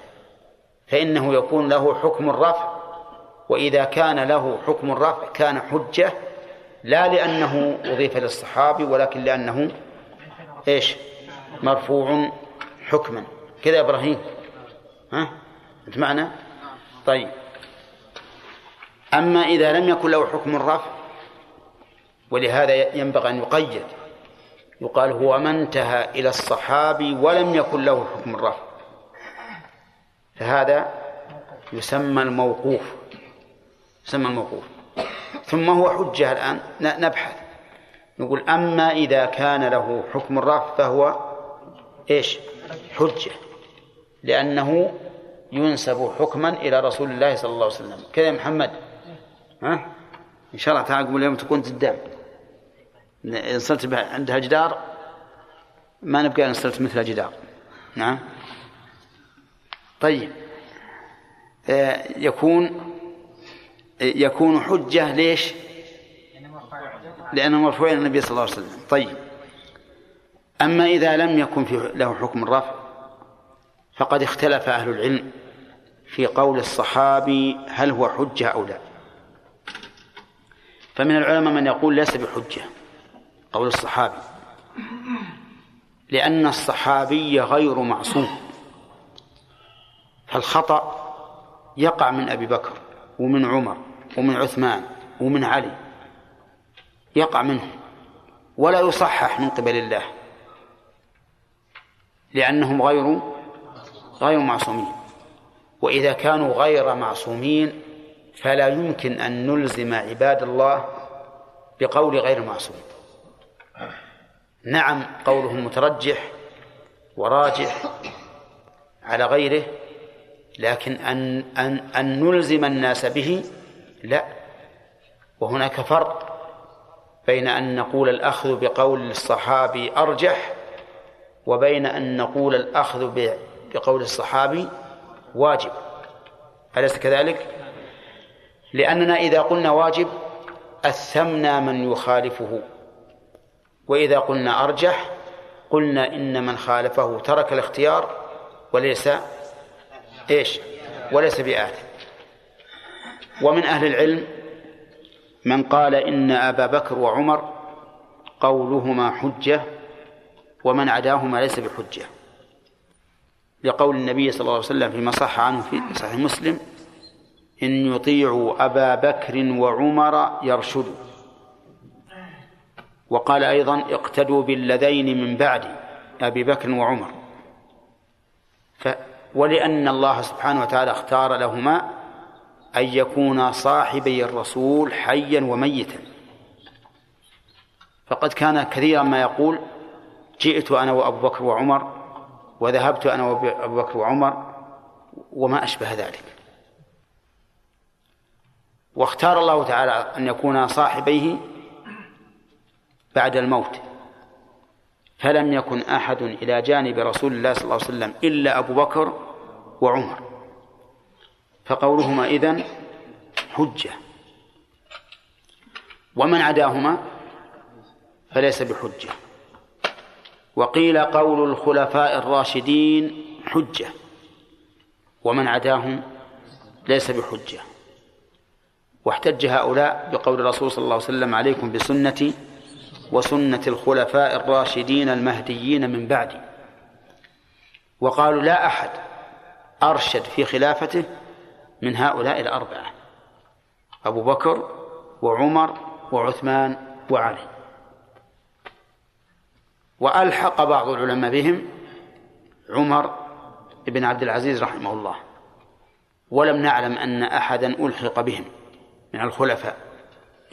فإنه يكون له حكم الرفع. وإذا كان له حكم الرفع كان حجة لا لأنه أضيف للصحابي ولكن لأنه إيش؟ مرفوع حكما. كذا إبراهيم. ها؟ أنت معنا؟ طيب. أما إذا لم يكن له حكم الرفع ولهذا ينبغي أن يقيد. يقال هو ما انتهى إلى الصحابي ولم يكن له حكم الرفع. فهذا يسمى الموقوف. يسمى الموقوف. ثم هو حجة الآن. نبحث. نقول أما إذا كان له حكم الرفع فهو إيش؟ حجة لأنه ينسب حكما إلى رسول الله صلى الله عليه وسلم. كذا يا محمد. ها؟ إن شاء الله تعالى قبل اليوم تكون قدام. إن صرت عندها جدار ما نبقى إن صرت مثل جدار. نعم؟ طيب. آه يكون يكون حجة ليش؟ لأنه مرفوع إلى النبي صلى الله عليه وسلم. طيب. أما إذا لم يكن في له حكم الرفع فقد اختلف أهل العلم في قول الصحابي هل هو حجة أو لا. فمن العلماء من يقول ليس بحجة قول الصحابي لأن الصحابي غير معصوم فالخطأ يقع من أبي بكر ومن عمر ومن عثمان ومن علي يقع منه ولا يصحح من قبل الله. لأنهم غير غير معصومين. وإذا كانوا غير معصومين فلا يمكن أن نلزم عباد الله بقول غير معصوم. نعم قوله مترجح وراجح على غيره لكن أن أن أن نلزم الناس به لا. وهناك فرق بين أن نقول الأخذ بقول الصحابي أرجح وبين أن نقول الأخذ بقول الصحابي واجب. أليس كذلك؟ لأننا إذا قلنا واجب أثمنا من يخالفه. وإذا قلنا أرجح قلنا إن من خالفه ترك الاختيار وليس إيش؟ وليس بآثم ومن أهل العلم من قال إن أبا بكر وعمر قولهما حجة ومن عداهما ليس بحجة. لقول النبي صلى الله عليه وسلم فيما صح عنه في صحيح مسلم إن يطيعوا أبا بكر وعمر يرشدوا وقال أيضا اقتدوا بالذين من بعد أبي بكر وعمر. ف ولأن الله سبحانه وتعالى اختار لهما أن يكونا صاحبي الرسول حيا وميتا. فقد كان كثيرا ما يقول جئت أنا وأبو بكر وعمر وذهبت أنا وأبو بكر وعمر وما أشبه ذلك. واختار الله تعالى أن يكون صاحبيه بعد الموت. فلم يكن أحد إلى جانب رسول الله صلى الله عليه وسلم إلا أبو بكر وعمر. فقولهما إذن حجة. ومن عداهما فليس بحجة. وقيل قول الخلفاء الراشدين حجة ومن عداهم ليس بحجة. واحتج هؤلاء بقول الرسول صلى الله عليه وسلم عليكم بسنتي وسنة الخلفاء الراشدين المهديين من بعدي. وقالوا لا أحد أرشد في خلافته من هؤلاء الأربعة أبو بكر وعمر وعثمان وعلي. وألحق بعض العلماء بهم عمر بن عبد العزيز رحمه الله. ولم نعلم أن أحدا ألحق بهم من الخلفاء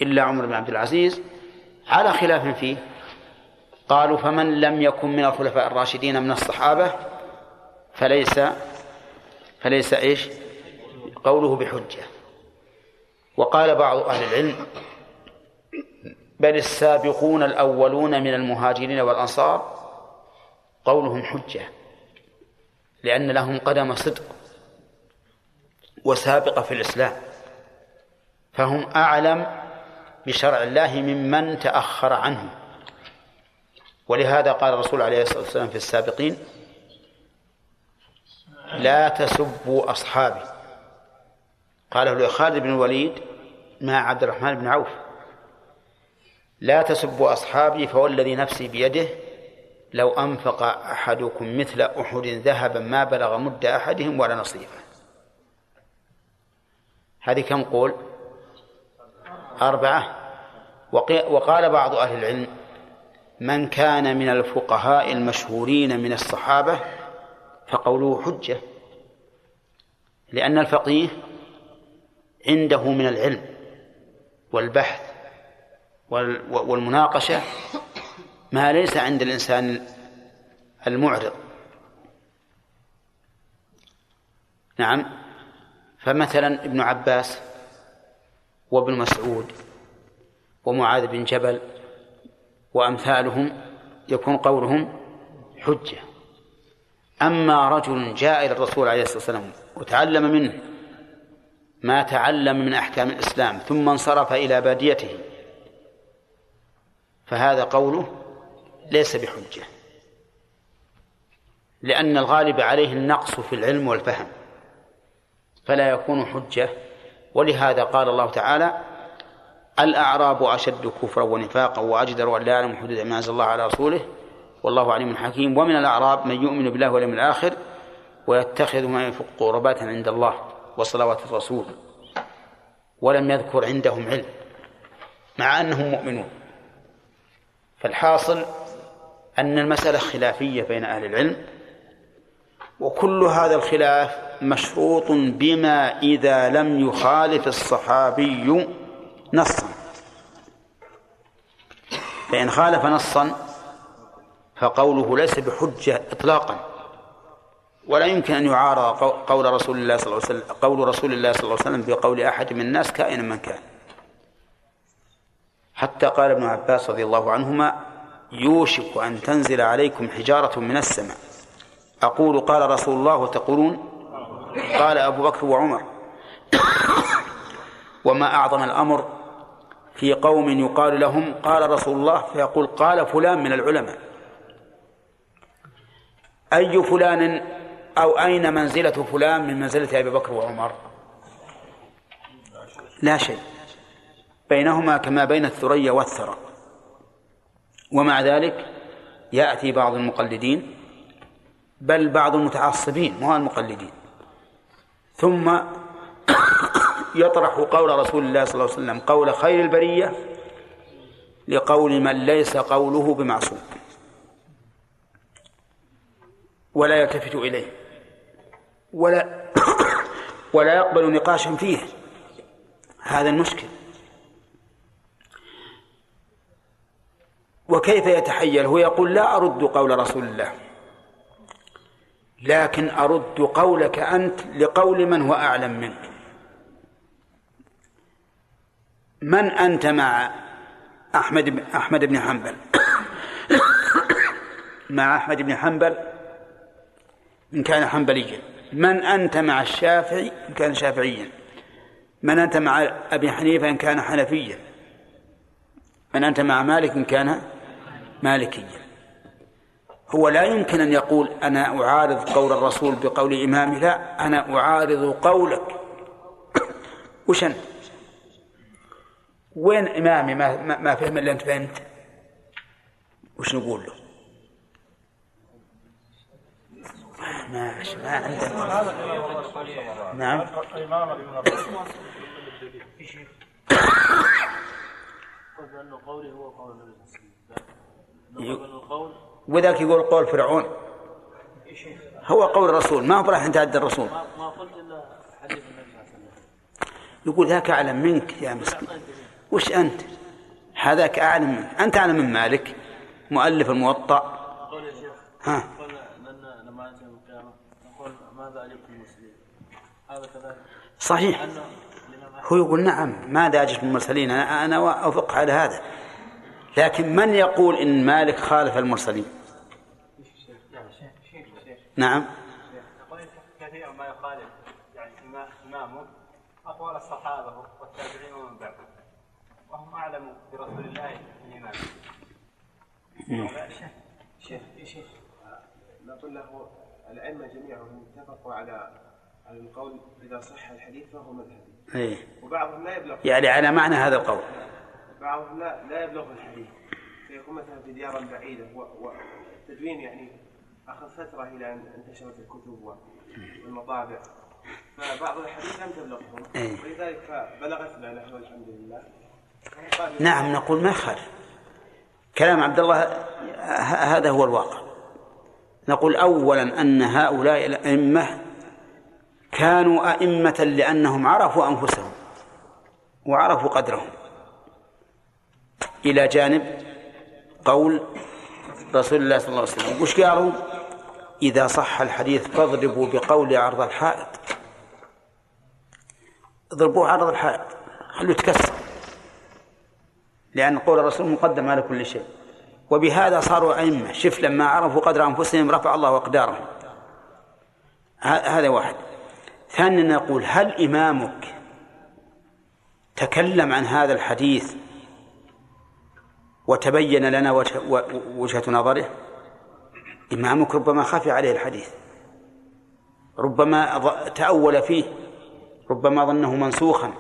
إلا عمر بن عبد العزيز. على خلاف فيه قالوا فمن لم يكن من الخلفاء الراشدين من الصحابة فليس فليس إيش؟ قوله بحجة. وقال بعض أهل العلم بل السابقون الأولون من المهاجرين والأنصار قولهم حجة لأن لهم قدم صدق وسابقة في الإسلام. فهم أعلم بشرع الله ممن تأخر عنه. ولهذا قال الرسول عليه الصلاة والسلام في السابقين لا تسبوا أصحابي. قاله لخالد بن الوليد مع عبد الرحمن بن عوف. لا تسبوا أصحابي فوالذي نفسي بيده لو أنفق أحدكم مثل أحد ذهبا ما بلغ مد أحدهم ولا نصيفه هذه كم قول؟ أربعة. وقال بعض أهل العلم من كان من الفقهاء المشهورين من الصحابة فقوله حجة لأن الفقيه عنده من العلم والبحث والمناقشة ما ليس عند الإنسان المعرض. نعم. فمثلا ابن عباس وابن مسعود ومعاذ بن جبل وأمثالهم يكون قولهم حجة. أما رجل جاء إلى الرسول عليه الصلاة والسلام وتعلم منه ما تعلم من أحكام الإسلام ثم انصرف إلى باديته فهذا قوله ليس بحجة لأن الغالب عليه النقص في العلم والفهم فلا يكون حجة. ولهذا قال الله تعالى الأعراب أشد كفرا ونفاقا وأجدر أن لا يعلم حدود ما أنزل الله على رسوله والله عليم حكيم. ومن الأعراب من يؤمن بالله واليوم الآخر ويتخذ ما ينفق قربات عند الله وصلوات الرسول ولم يذكر عندهم علم مع أنهم مؤمنون. فالحاصل أن المسألة خلافية بين أهل العلم وكل هذا الخلاف مشروط بما إذا لم يخالف الصحابي نصا. فإن خالف نصا فقوله ليس بحجة إطلاقا ولا يمكن أن يعارض قول رسول الله صلى الله عليه وسلم قول رسول الله صلى الله عليه وسلم بقول أحد من الناس كائنا من كان حتى قال ابن عباس رضي الله عنهما يوشك أن تنزل عليكم حجارة من السماء. أقول قال رسول الله وتقولون قال أبو بكر وعمر وما أعظم الأمر في قوم يقال لهم قال رسول الله فيقول قال فلان من العلماء. أي فلان أو أين منزلة فلان من منزلة أبي بكر وعمر؟ لا شيء. بينهما كما بين الثريا والثرى. ومع ذلك يأتي بعض المقلدين بل بعض المتعصبين مو المقلدين. ثم يطرح قول رسول الله صلى الله عليه وسلم قول خير البرية لقول من ليس قوله بمعصوم. ولا يلتفت إليه. ولا ولا يقبل نقاشا فيه. هذا المشكل. وكيف يتحيل؟ هو يقول لا أرد قول رسول الله. لكن أرد قولك أنت لقول من هو أعلم منك. من أنت مع أحمد بن أحمد بن حنبل؟ مع أحمد بن حنبل؟ إن كان حنبليا. من أنت مع الشافعي؟ إن كان شافعيا. من أنت مع أبي حنيفة؟ إن كان حنفيا. من أنت مع مالك؟ إن كان مالكيا هو لا يمكن أن يقول أنا أعارض قول الرسول بقول إمامي لا أنا أعارض قولك. وش أنت وين إمامي؟ ما, ما, فهم إلا أنت فهمت. وش نقول له؟ ما ما عندنا نعم. وذاك يقول قول فرعون. هو قول الرسول ما هو راح يتعدى الرسول. ما قلت إلا حديث النبي صلى الله عليه وسلم. يقول ذاك أعلم منك يا مسكين. وش أنت؟ هذاك أعلم منك. أنت أعلم من مالك مؤلف الموطأ. قول يا شيخ. ها. لما اتي القيامه نقول ماذا المرسلين؟ هذا كذلك. صحيح. هو يقول نعم ماذا اجبت المرسلين؟ أنا أنا أوافق على هذا. لكن من يقول إن مالك خالف المرسلين؟ نعم كثير ما يخالف يعني إمامه أقوال الصحابة والتابعين ومن بعدهم وهم أعلم برسول الله من إمامه شيخ شيخ نقول له الأئمة جميعهم اتفقوا على على القول إذا صح الحديث فهو مذهبي إيه؟ وبعضهم لا يبلغ يعني على معنى هذا القول بعضهم لا لا يبلغ الحديث. فيكون مثلا في ديار بعيدة وتدوين يعني أخذ فترة إلى أن انتشرت الكتب والمطابع. فبعض الحديث لم تبلغهم. إيه. ولذلك بلغتنا نحن الحمد لله. نعم نقول ما خالف كلام عبد الله هذا هو الواقع. نقول أولا أن هؤلاء الأئمة كانوا أئمة لأنهم عرفوا أنفسهم وعرفوا قدرهم. إلى جانب قول رسول الله صلى الله عليه وسلم. وش قالوا؟ إذا صح الحديث فاضربوا بقول عرض الحائط. اضربوه عرض الحائط. خلوه يتكسر. لأن قول الرسول مقدم على كل شيء. وبهذا صاروا أئمة. شف لما عرفوا قدر أنفسهم رفع الله أقدارهم. هذا واحد. ثانيا نقول هل إمامك تكلم عن هذا الحديث وتبين لنا وجهة نظره. إمامك ربما خفي عليه الحديث. ربما تأول فيه. ربما ظنه منسوخا.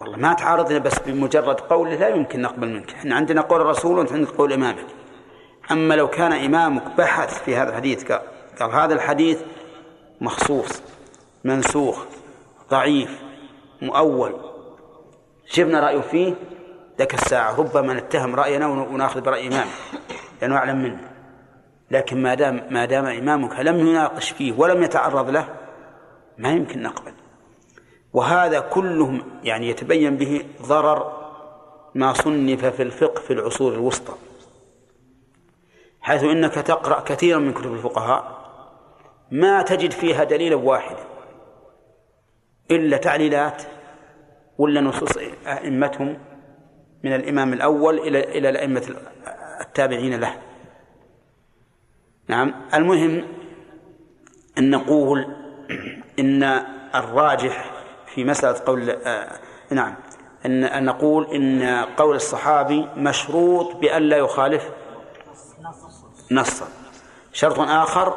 والله ما تعارضنا بس بمجرد قوله لا يمكن نقبل منك. إحنا عندنا قول الرسول وانت عندك قول إمامك. أما لو كان إمامك بحث في هذا الحديث قال هذا الحديث مخصوص منسوخ ضعيف مؤول. شفنا رأيه فيه؟ ذاك الساعة ربما نتهم رأينا ونأخذ برأي إمامه لأنه أعلم منه لكن ما دام ما دام إمامك لم يناقش فيه ولم يتعرض له ما يمكن نقبل. وهذا كله يعني يتبين به ضرر ما صنف في الفقه في العصور الوسطى. حيث إنك تقرأ كثيرا من كتب الفقهاء ما تجد فيها دليلا واحدا. إلا تعليلات ولا نصوص أئمتهم من الإمام الأول إلى إلى الأئمة التابعين له. نعم. المهم أن نقول إن الراجح في مسألة قول آه نعم. أن, أن نقول إن قول الصحابي مشروط بأن لا يخالف نصا شرط آخر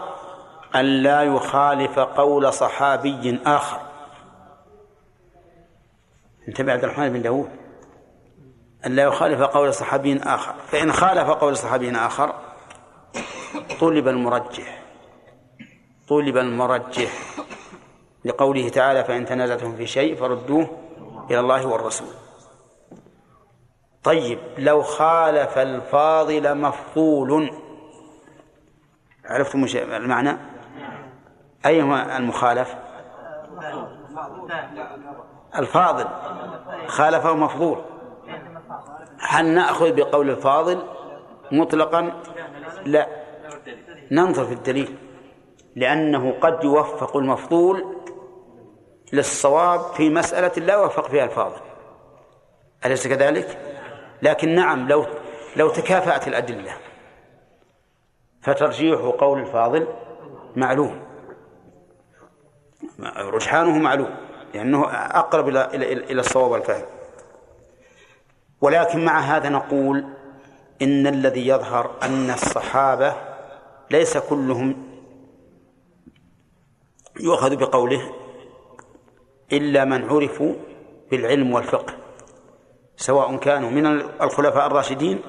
أن لا يخالف قول صحابي آخر. انتبه عبد الرحمن بن داود. أن لا يخالف قول صحابي آخر. فإن خالف قول صحابي آخر طلب المرجح. طلب المرجح لقوله تعالى فإن تنازعتم في شيء فردوه إلى الله والرسول. طيب لو خالف الفاضل مفضول عرفتم المعنى؟ أيهما المخالف؟ الفاضل. خالفه مفضول. هل نأخذ بقول الفاضل مطلقا؟ لا. ننظر في الدليل. لأنه قد يوفق المفضول للصواب في مسألة لا يوفق فيها الفاضل. أليس كذلك؟ لكن نعم لو لو تكافأت الأدلة فترجيح قول الفاضل معلوم. رجحانه معلوم لأنه أقرب إلى إلى الصواب والفهم. ولكن مع هذا نقول إن الذي يظهر أن الصحابة ليس كلهم يؤخذ بقوله إلا من عرفوا بالعلم والفقه سواء كانوا من الخلفاء الراشدين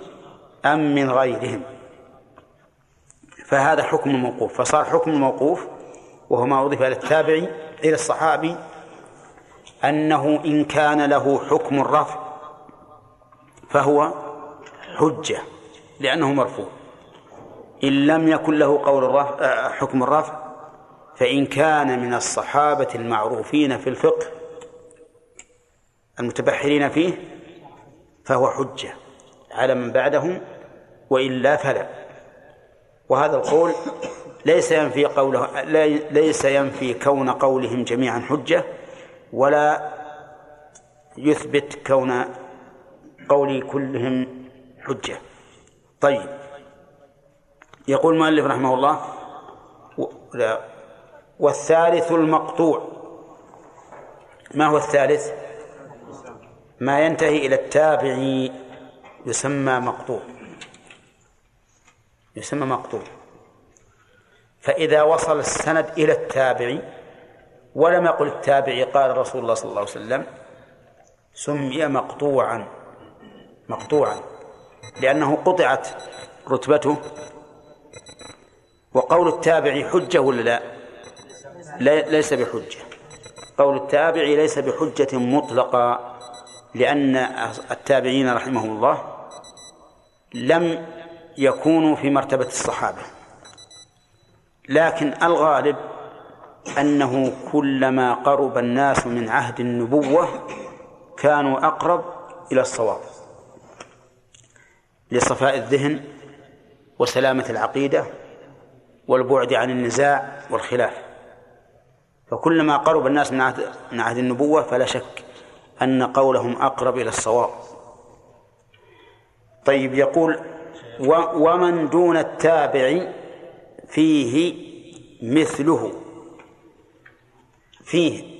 أم من غيرهم. فهذا حكم الموقوف فصار حكم الموقوف وهو ما أضيف إلى التابعي إلى الصحابي أنه إن كان له حكم الرفع فهو حجة لأنه مرفوع. إن لم يكن له قول الرفع آه، حكم الرفع فإن كان من الصحابة المعروفين في الفقه المتبحرين فيه فهو حجة على من بعدهم وإلا فلا. وهذا القول ليس ينفي قوله ليس ينفي كون قولهم جميعا حجة ولا يثبت كون قول كلهم حجة. طيب. يقول المؤلف رحمه الله لا والثالث المقطوع. ما هو الثالث؟ ما ينتهي إلى التابع يسمى مقطوع. يسمى مقطوع. فإذا وصل السند إلى التابع ولم يقل التابعي قال رسول الله صلى الله عليه وسلم سمي مقطوعا. مقطوعا لأنه قطعت رتبته. وقول التابع حجة ولا لا ليس بحجة. قول التابع ليس بحجة مطلقة لأن التابعين رحمهم الله لم يكونوا في مرتبة الصحابة. لكن الغالب أنه كلما قرب الناس من عهد النبوة كانوا أقرب إلى الصواب. لصفاء الذهن وسلامة العقيدة والبعد عن النزاع والخلاف. فكلما قرب الناس من عهد, من عهد النبوة فلا شك أن قولهم أقرب إلى الصواب. طيب يقول ومن دون التابع فيه مثله. فيه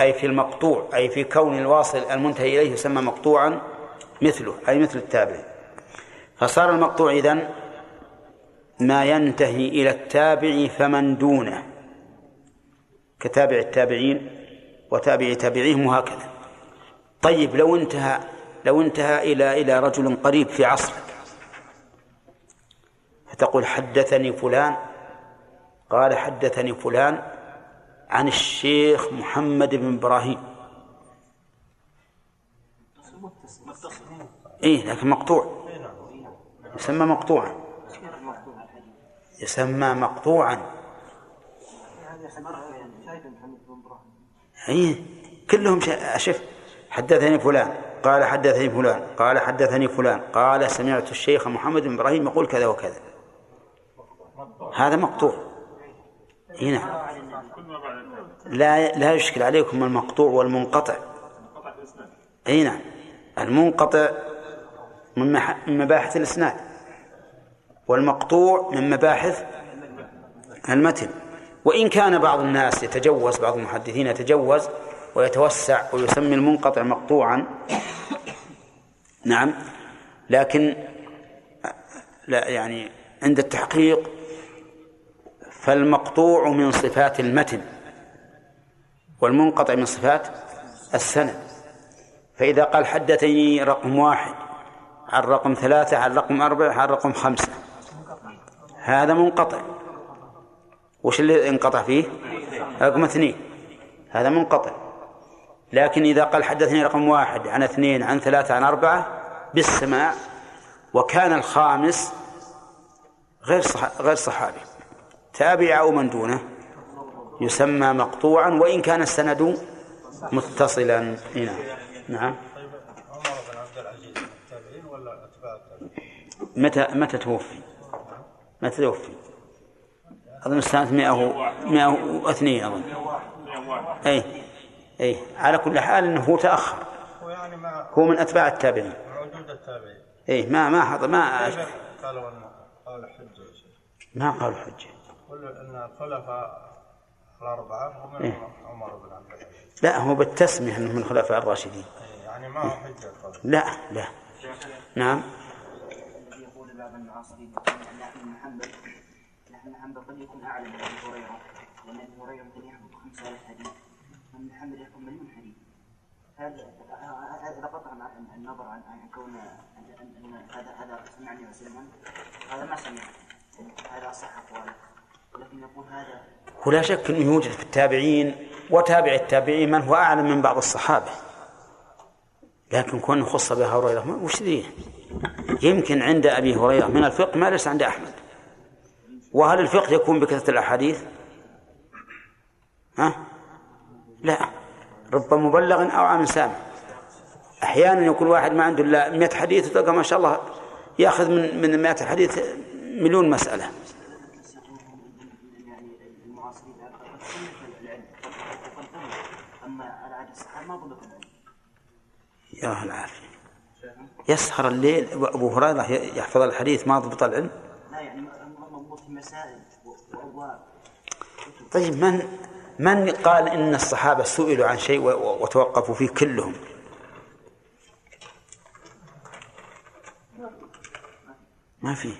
أي في المقطوع أي في كون الواصل المنتهي إليه يسمى مقطوعا مثله أي مثل التابع. فصار المقطوع إذن ما ينتهي إلى التابع فمن دونه كتابع التابعين وتابع تابعيهم وهكذا. طيب لو انتهى لو انتهى إلى إلى رجل قريب في عصرك فتقول حدثني فلان قال حدثني فلان عن الشيخ محمد بن إبراهيم. إيه لكن مقطوع. يسمى مقطوعا. يسمى مقطوعا. إيه كلهم شف حدثني فلان قال حدثني فلان قال حدثني فلان قال سمعت الشيخ محمد بن إبراهيم يقول كذا وكذا. هذا مقطوع. هنا لا لا يشكل عليكم المقطوع والمنقطع. اي نعم. المنقطع من مباحث الإسناد والمقطوع من مباحث المتن. وإن كان بعض الناس يتجوز بعض المحدثين يتجوز ويتوسع ويسمي المنقطع مقطوعا نعم لكن لا يعني عند التحقيق فالمقطوع من صفات المتن والمنقطع من صفات السند. فإذا قال حدثني رقم واحد عن رقم ثلاثة عن رقم أربعة عن رقم خمسة. هذا منقطع. وش اللي انقطع فيه؟ رقم اثنين. هذا منقطع. لكن إذا قال حدثني رقم واحد عن اثنين عن ثلاثة عن أربعة بالسماع وكان الخامس غير صح... غير صحابي. تابع أو من دونه يسمى مقطوعا وإن كان السند متصلا. هنا نعم عمر بن عبد العزيز التابعين ولا أتباع متى متى توفي؟ متى توفي؟ أظن سنة 100 102 أظن. أي أي على كل حال أنه هو تأخر. هو يعني ما هو من أتباع التابعين. وجود التابعين. أي ما ما حضر ما قالوا أنه قال حجة ما قالوا حجة. قالوا أن الخلفاء الأربعة ومنهم إيه؟ عمر بن عبد العزيز. لا هو بالتسمية أنه من الخلفاء الراشدين. يعني ما هو حجة لا لا. نعم. يقول بعض المعاصرين محمد. أن حنبل قد يكون أعلم من أبي هريرة وأن أبي هريرة قد يحفظ خمسة آلاف حديث وأن محمد يحفظ مليون حديث. هل اذا قطع النظر عن عن كون هذا هذا سمعني وسلما هذا ما سمع هذا أصح اقواله لكن يقول هذا ولا شك أنه يوجد في التابعين وتابع التابعين من هو أعلم من بعض الصحابة. لكن كونه خص بها هريره وش ذي يمكن عند أبي هريرة. من الفقه ما ليس عند أحمد. وهل الفقه يكون بكثرة الأحاديث؟ ها؟ لا. رب مبلغ أو عام سامع أحيانا يكون واحد ما عنده إلا 100 حديث وتلقى ما شاء الله يأخذ من من 100 حديث مليون مسألة. يا الله العافية. يسهر الليل أبو هريرة يحفظ الحديث ما ضبط العلم. لا يعني مضبوط في مسائل وابواب طيب من من قال إن الصحابة سئلوا عن شيء وتوقفوا فيه كلهم؟ ما في.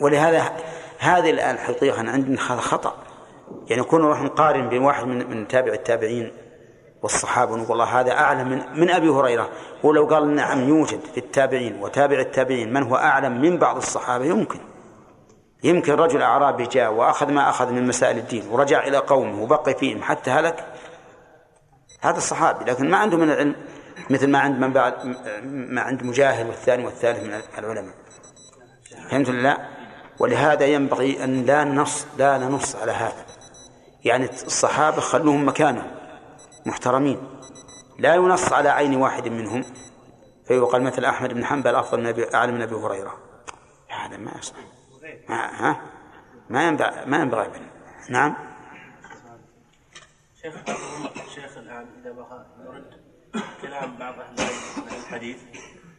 ولهذا هذه الآن حقيقة عندنا هذا خطأ. يعني يكون نروح نقارن بين واحد من من تابع التابعين. والصحابة ونقول والله هذا أعلم من من أبي هريرة. ولو قال نعم يوجد في التابعين وتابع التابعين من هو أعلم من بعض الصحابة؟ يمكن. يمكن رجل أعرابي جاء وأخذ ما أخذ من مسائل الدين ورجع إلى قومه وبقي فيهم حتى هلك. هذا الصحابي لكن ما عنده من العلم مثل ما عند من بعد ما عند مجاهد والثاني والثالث من العلماء. فهمت لا؟ ولهذا ينبغي أن لا نص لا ننص على هذا. يعني الصحابة خلوهم مكانهم. محترمين. لا ينص على عين واحد منهم. فيقال مثل أحمد بن حنبل أفضل من أبي من أبي هريرة. هذا ما يصح. ما ها؟ ما ينبغي ما ينبغي. نعم. شيخ شيخ الآن إذا بغى نرد كلام بعض عن الحديث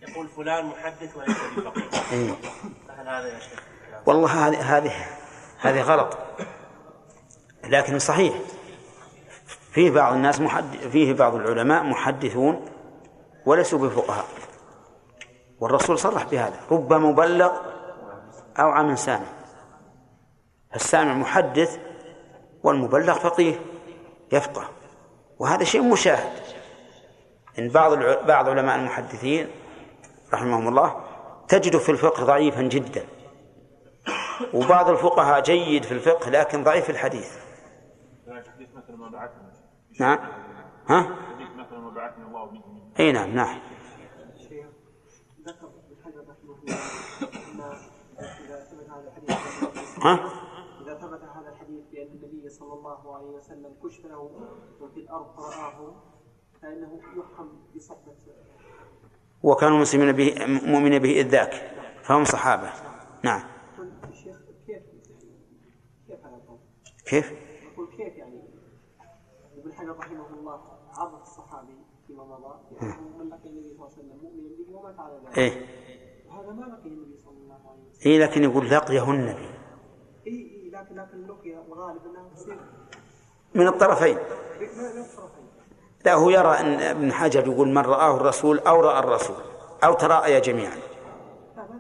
يقول فلان محدث وليس بفقيه. إيه. فهل هذا يا شيخ والله هذه هذه هذه غلط. لكن صحيح. فيه بعض الناس محد فيه بعض العلماء محدثون وليسوا بفقهاء. والرسول صرح بهذا رب مبلغ أو عام سامع. السامع محدث والمبلغ فقيه يفقه. وهذا شيء مشاهد. إن بعض بعض علماء المحدثين رحمهم الله تجد في الفقه ضعيفا جدا. وبعض الفقهاء جيد في الفقه لكن ضعيف في الحديث نعم. ها؟ إي نعم نعم. ها؟ اذا ثبت هذا الحديث بان النبي صلى الله عليه وسلم كشف له في الأرض فرآه فانه يحكم بصحبه وكانوا مسلمين به مؤمنين به إذ ذاك. فهم صحابة. نعم. يقول الشيخ كيف كيف هذا القول؟ كيف يقول كيف يعني ابن حجر رحمه الله عرف الصحابي فيما مضى بانه من لقي النبي صلى الله عليه وسلم مؤمنا به ومات على ذلك إيه. وهذا ما لقي النبي صلى الله عليه وسلم إيه لكن يقول لقيه النبي لكن من الطرفين. لا الطرفين لا هو يرى أن ابن حجر يقول من رآه الرسول أو رأى الرسول أو تراءيا جميعا. هذا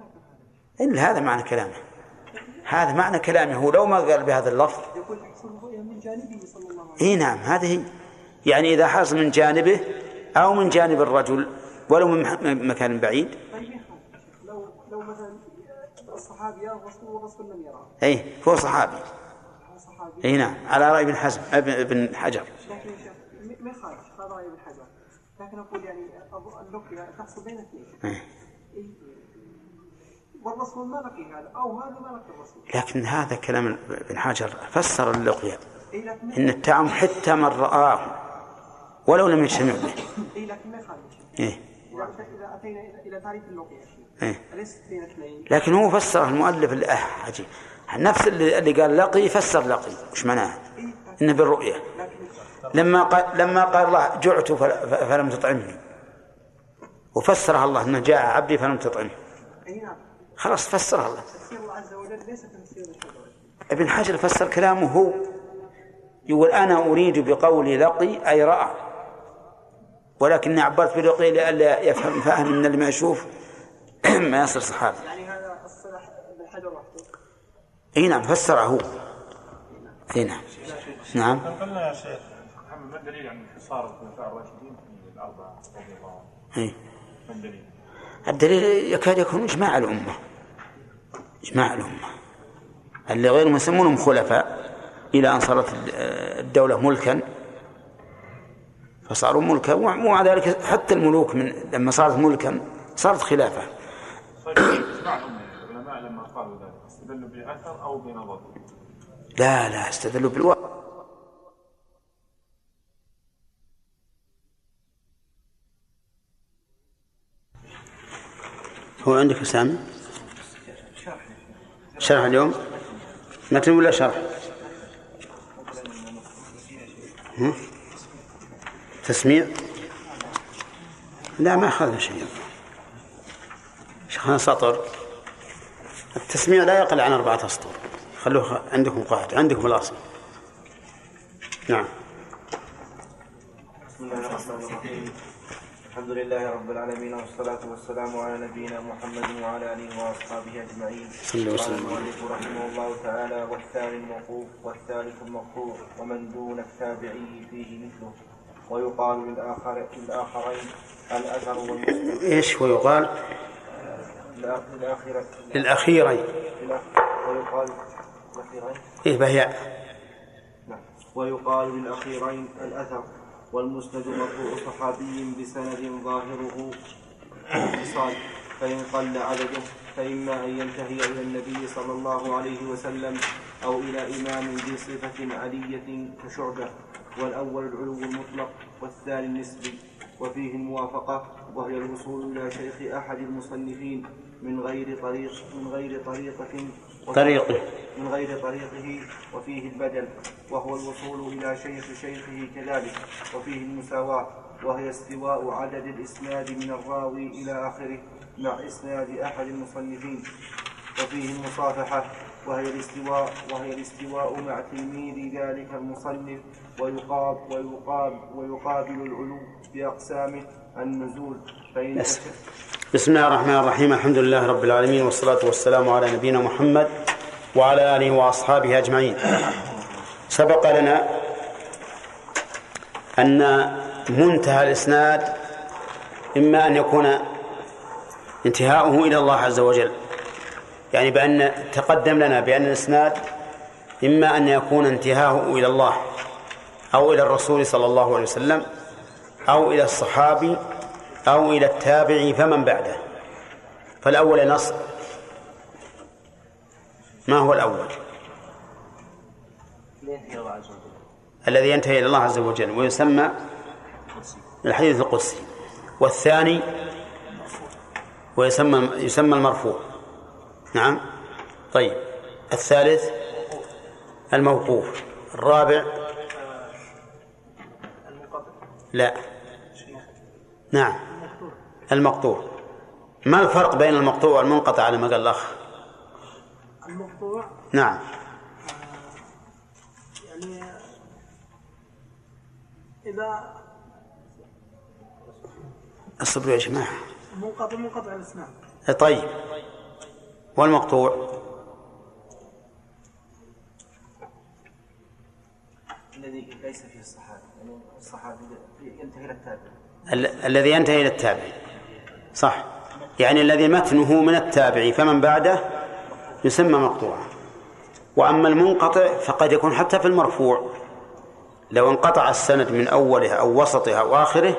إلا هذا معنى كلامه. هذا معنى كلامه. هو لو ما قال بهذا اللفظ. يقول من جانبه صلى الله عليه وسلم اي نعم هذه يعني إذا حصل من جانبه أو من جانب الرجل ولو من مكان بعيد؟ لو لو مثلا الصحابي يرى الرسول والرسول لم يراه اي هو صحابي. صحابي. اي نعم على رأي ابن حزم ابن حجر. لكن ما يخالف هذا رأي ابن حجر لكن أقول يعني أظ- اللقيا تحصل بين اثنين. إيه. إيه. والرسول ما لقي هذا أو هذا ما لقي الرسول. لكن هذا كلام ابن حجر فسر اللقيا اي لكن إن التعم حتى من رآه. ولو لم يجتمع به اي لكن ما يخالف. إيه. اذا اتينا إلى تعريف اللقيا إيه. اليست بين اثنين لكن هو فسره المؤلف اللي نفس اللي, قال لقي فسر لقي وش معناه؟ اي إنه بالرؤية لما قال لما قال الله جعت فلم تطعمني وفسرها الله إنه جاء عبدي فلم تطعمه خلاص فسرها الله تفسير الله عز وجل ليس تفسير ابن حجر فسر كلامه هو يقول أنا أريد بقولي لقي أي رأى ولكني عبرت بلقي لئلا يفهم فهم إن اللي ما يشوف ما يصير صحابي. يعني هذا الصلاح ابن حجر وحده إي نعم فسره. هو إي نعم. نعم. قلنا يا شيخ محمد ما الدليل عن انحصار الخلفاء الراشدين في الأربعة رضي الله عنهم؟ إيه. ما الدليل؟ الدليل يكاد يكون إجماع الأمة. إجماع الأمة. اللي غير مسلمون خلفاء إلى أن صارت الدولة ملكا. فصاروا ملكا ومع ذلك حتى الملوك من لما صارت ملكا صارت خلافة. طيب العلماء لما قالوا ذلك استدلوا بأثر أو بنظر لا لا استدلوا بالواقع هو عندك سامي شرح اليوم؟ متن ولا شرح. ها؟ تسميع لا ما أخذنا شيء. شيخنا سطر. التسميع لا يقل عن أربعة أسطر. خلوه عندكم قاعدة عندكم الأصل. نعم. بسم الله الرحمن الرحيم. الحمد لله رب العالمين والصلاة والسلام على نبينا محمد وعلى آله وأصحابه أجمعين. صلى الله قال وسلم رحمه الله تعالى والثاني الموقوف والثالث المقطوع ومن دون التابعي فيه مثله. ويقال للآخر للآخرين الأثر والمسلم إيش ويقال؟ للآخرة للأخيرين. ويقال الأخيرين إيه بهي نعم. ويقال للأخيرين الأثر والمسند مرفوع صحابي بسند ظاهره. اتصال فإن قل عدده فإما أن ينتهي إلى النبي صلى الله عليه وسلم أو إلى إمام ذي صفة علية كشعبة. والأول العلو المطلق والثاني النسبي وفيه الموافقة وهي الوصول إلى شيخ أحد المصنفين من غير طريق من غير طريقة طريقه. من غير طريقه وفيه البدل وهو الوصول إلى شيخ شيخه كذلك وفيه المساواة وهي استواء عدد الإسناد من الراوي إلى آخره مع إسناد أحد المصنفين وفيه المصافحة وهي الاستواء وهي الاستواء مع تلميذ ذلك المصنف ويقاب ويقاب ويقابل العلو بأقسامه النزول. فإن بس. بسم الله الرحمن الرحيم. الحمد لله رب العالمين والصلاة والسلام على نبينا محمد وعلى آله وأصحابه أجمعين. سبق لنا أن منتهى الإسناد إما أن يكون انتهاؤه إلى الله عز وجل يعني بأن تقدم لنا بأن الإسناد إما أن يكون انتهاؤه إلى الله. أو إلى الرسول صلى الله عليه وسلم أو إلى الصحابي أو إلى التابع فمن بعده؟ فالأول نص. ما هو الأول؟ الذي ينتهي إلى الله عز وجل ويسمى الحديث القدسي. والثاني ويسمى يسمى المرفوع. نعم. طيب. الثالث الموقوف. الرابع لا. نعم. المقطوع. ما الفرق بين المقطوع والمنقطع على ما قال الأخ؟ المقطوع؟ نعم. يعني إذا اصبروا يا جماعة. منقطع منقطع الإسناد. طيب. والمقطوع؟ الذي ليس فيه الصحابي. يعني الصحابي ال- الذي ينتهي إلى التابع. صح. يعني الذي متنه من التابع فمن بعده يسمى مقطوعا وأما المنقطع فقد يكون حتى في المرفوع. لو انقطع السند من أوله أو وسطه أو آخره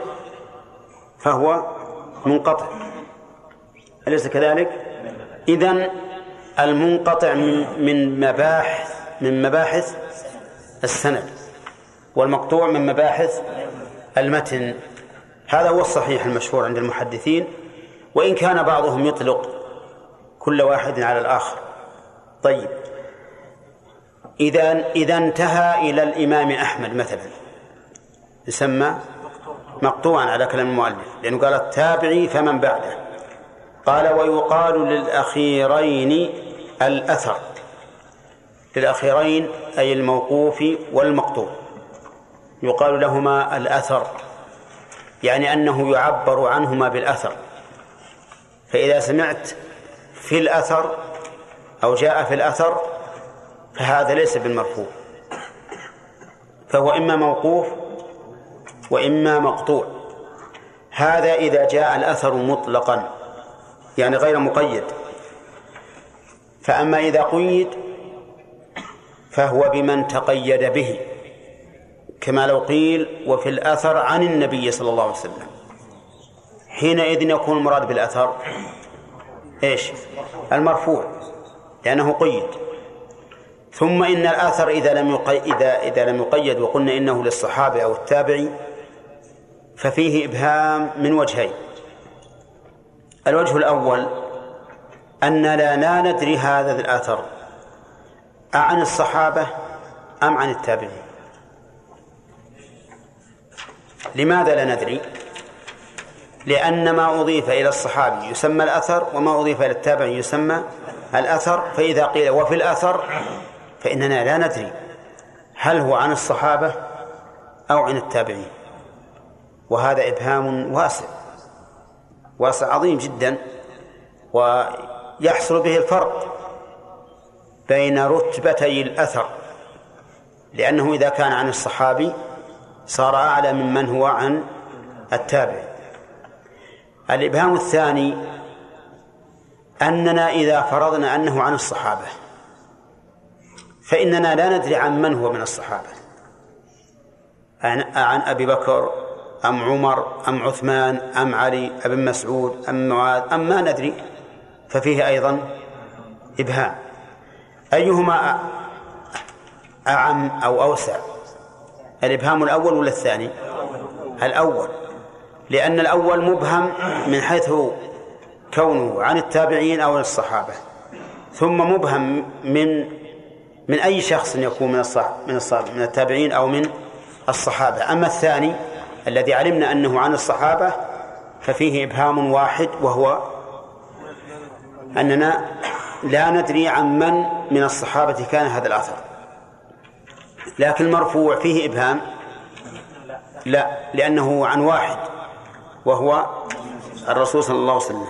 فهو منقطع. أليس كذلك؟ إذن المنقطع من من مباحث من مباحث السند والمقطوع من مباحث المتن. هذا هو الصحيح المشهور عند المحدثين. وإن كان بعضهم يطلق كل واحد على الآخر. طيب. إذا إذا انتهى إلى الإمام أحمد مثلا. يسمى مقطوعا على كلام المؤلف. لأنه قال التابعي فمن بعده. قال ويقال للأخيرين الأثر. للأخيرين أي الموقوف والمقطوع. يقال لهما الأثر يعني أنه يعبر عنهما بالأثر. فإذا سمعت في الأثر أو جاء في الأثر فهذا ليس بالمرفوع. فهو إما موقوف وإما مقطوع. هذا إذا جاء الأثر مطلقا يعني غير مقيد. فأما إذا قيد فهو بمن تقيد به. كما لو قيل وفي الأثر عن النبي صلى الله عليه وسلم. حينئذ يكون المراد بالأثر إيش؟ المرفوع لأنه قيد. ثم إن الأثر إذا لم يقيد إذا إذا لم يقيد وقلنا إنه للصحابة أو التابعي ففيه إبهام من وجهين. الوجه الأول أننا لا ندري هذا الأثر أعن الصحابة أم عن التابعين. لماذا لا ندري؟ لأن ما أضيف إلى الصحابي يسمى الأثر وما أضيف إلى التابع يسمى الأثر. فإذا قيل وفي الأثر فإننا لا ندري هل هو عن الصحابة أو عن التابعين. وهذا إبهام واسع واسع عظيم جدا ويحصل به الفرق بين رتبتي الأثر لأنه إذا كان عن الصحابي صار أعلى ممن هو عن التابع. الإبهام الثاني أننا إذا فرضنا أنه عن الصحابة فإننا لا ندري عن من هو من الصحابة. عن أبي بكر أم عمر أم عثمان أم علي أم مسعود أم معاذ أم ما ندري. ففيه أيضا إبهام. أيهما أعم أو أوسع؟ الإبهام الأول ولا الثاني؟ الأول. لأن الأول مبهم من حيث كونه عن التابعين أو الصحابة. ثم مبهم من من أي شخص يكون من الصح من الصح من التابعين أو من الصحابة. أما الثاني الذي علمنا أنه عن الصحابة ففيه إبهام واحد وهو أننا لا ندري عن من من الصحابة كان هذا الأثر. لكن المرفوع فيه إبهام؟ لا لأنه عن واحد وهو الرسول صلى الله عليه وسلم.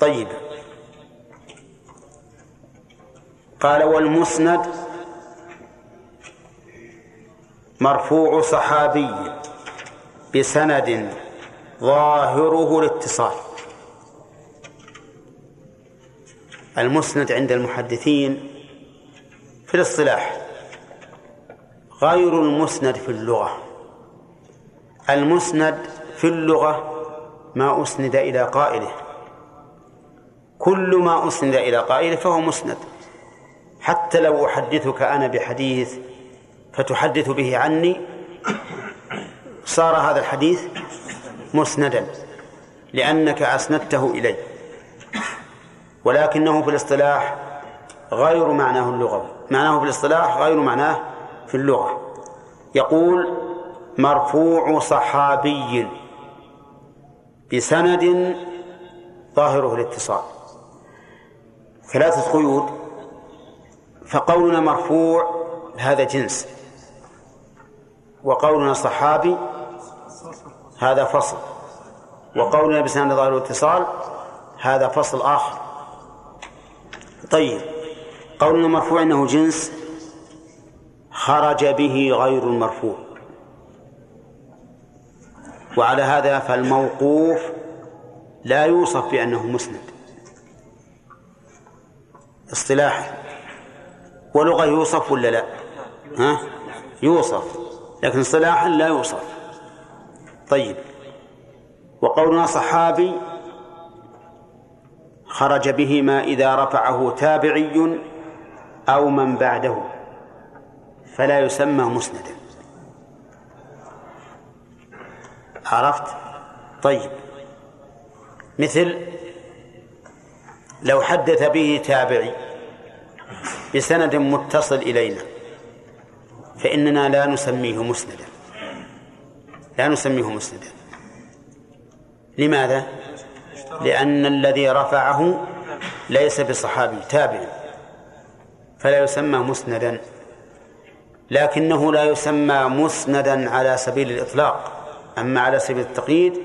طيب. قال والمسند مرفوع صحابي بسند ظاهره الاتصال المسند عند المحدثين في الاصطلاح. غير المسند في اللغة. المسند في اللغة ما أسند إلى قائله. كل ما أسند إلى قائله فهو مسند. حتى لو أحدثك أنا بحديث فتحدث به عني صار هذا الحديث مسندا لأنك أسندته إلي. ولكنه في الاصطلاح غير معناه اللغوي معناه في الاصطلاح غير معناه في اللغة. يقول مرفوع صحابي بسند ظاهره الاتصال. ثلاثة قيود فقولنا مرفوع هذا جنس وقولنا صحابي هذا فصل وقولنا بسند ظاهر الاتصال هذا فصل آخر. طيب قولنا مرفوع إنه جنس خرج به غير المرفوع. وعلى هذا فالموقوف لا يوصف بأنه مسند. اصطلاحا ولغة يوصف ولا لا؟ ها؟ يوصف. لكن اصطلاحا لا يوصف. طيب. وقولنا صحابي خرج به ما إذا رفعه تابعي أو من بعده. فلا يسمى مسندا. عرفت؟ طيب. مثل لو حدث به تابعي بسند متصل إلينا فإننا لا نسميه مسندا. لا نسميه مسندا. لماذا؟ لأن الذي رفعه ليس بصحابي تابع. فلا يسمى مسندا. لكنه لا يسمى مسندا على سبيل الإطلاق. أما على سبيل التقييد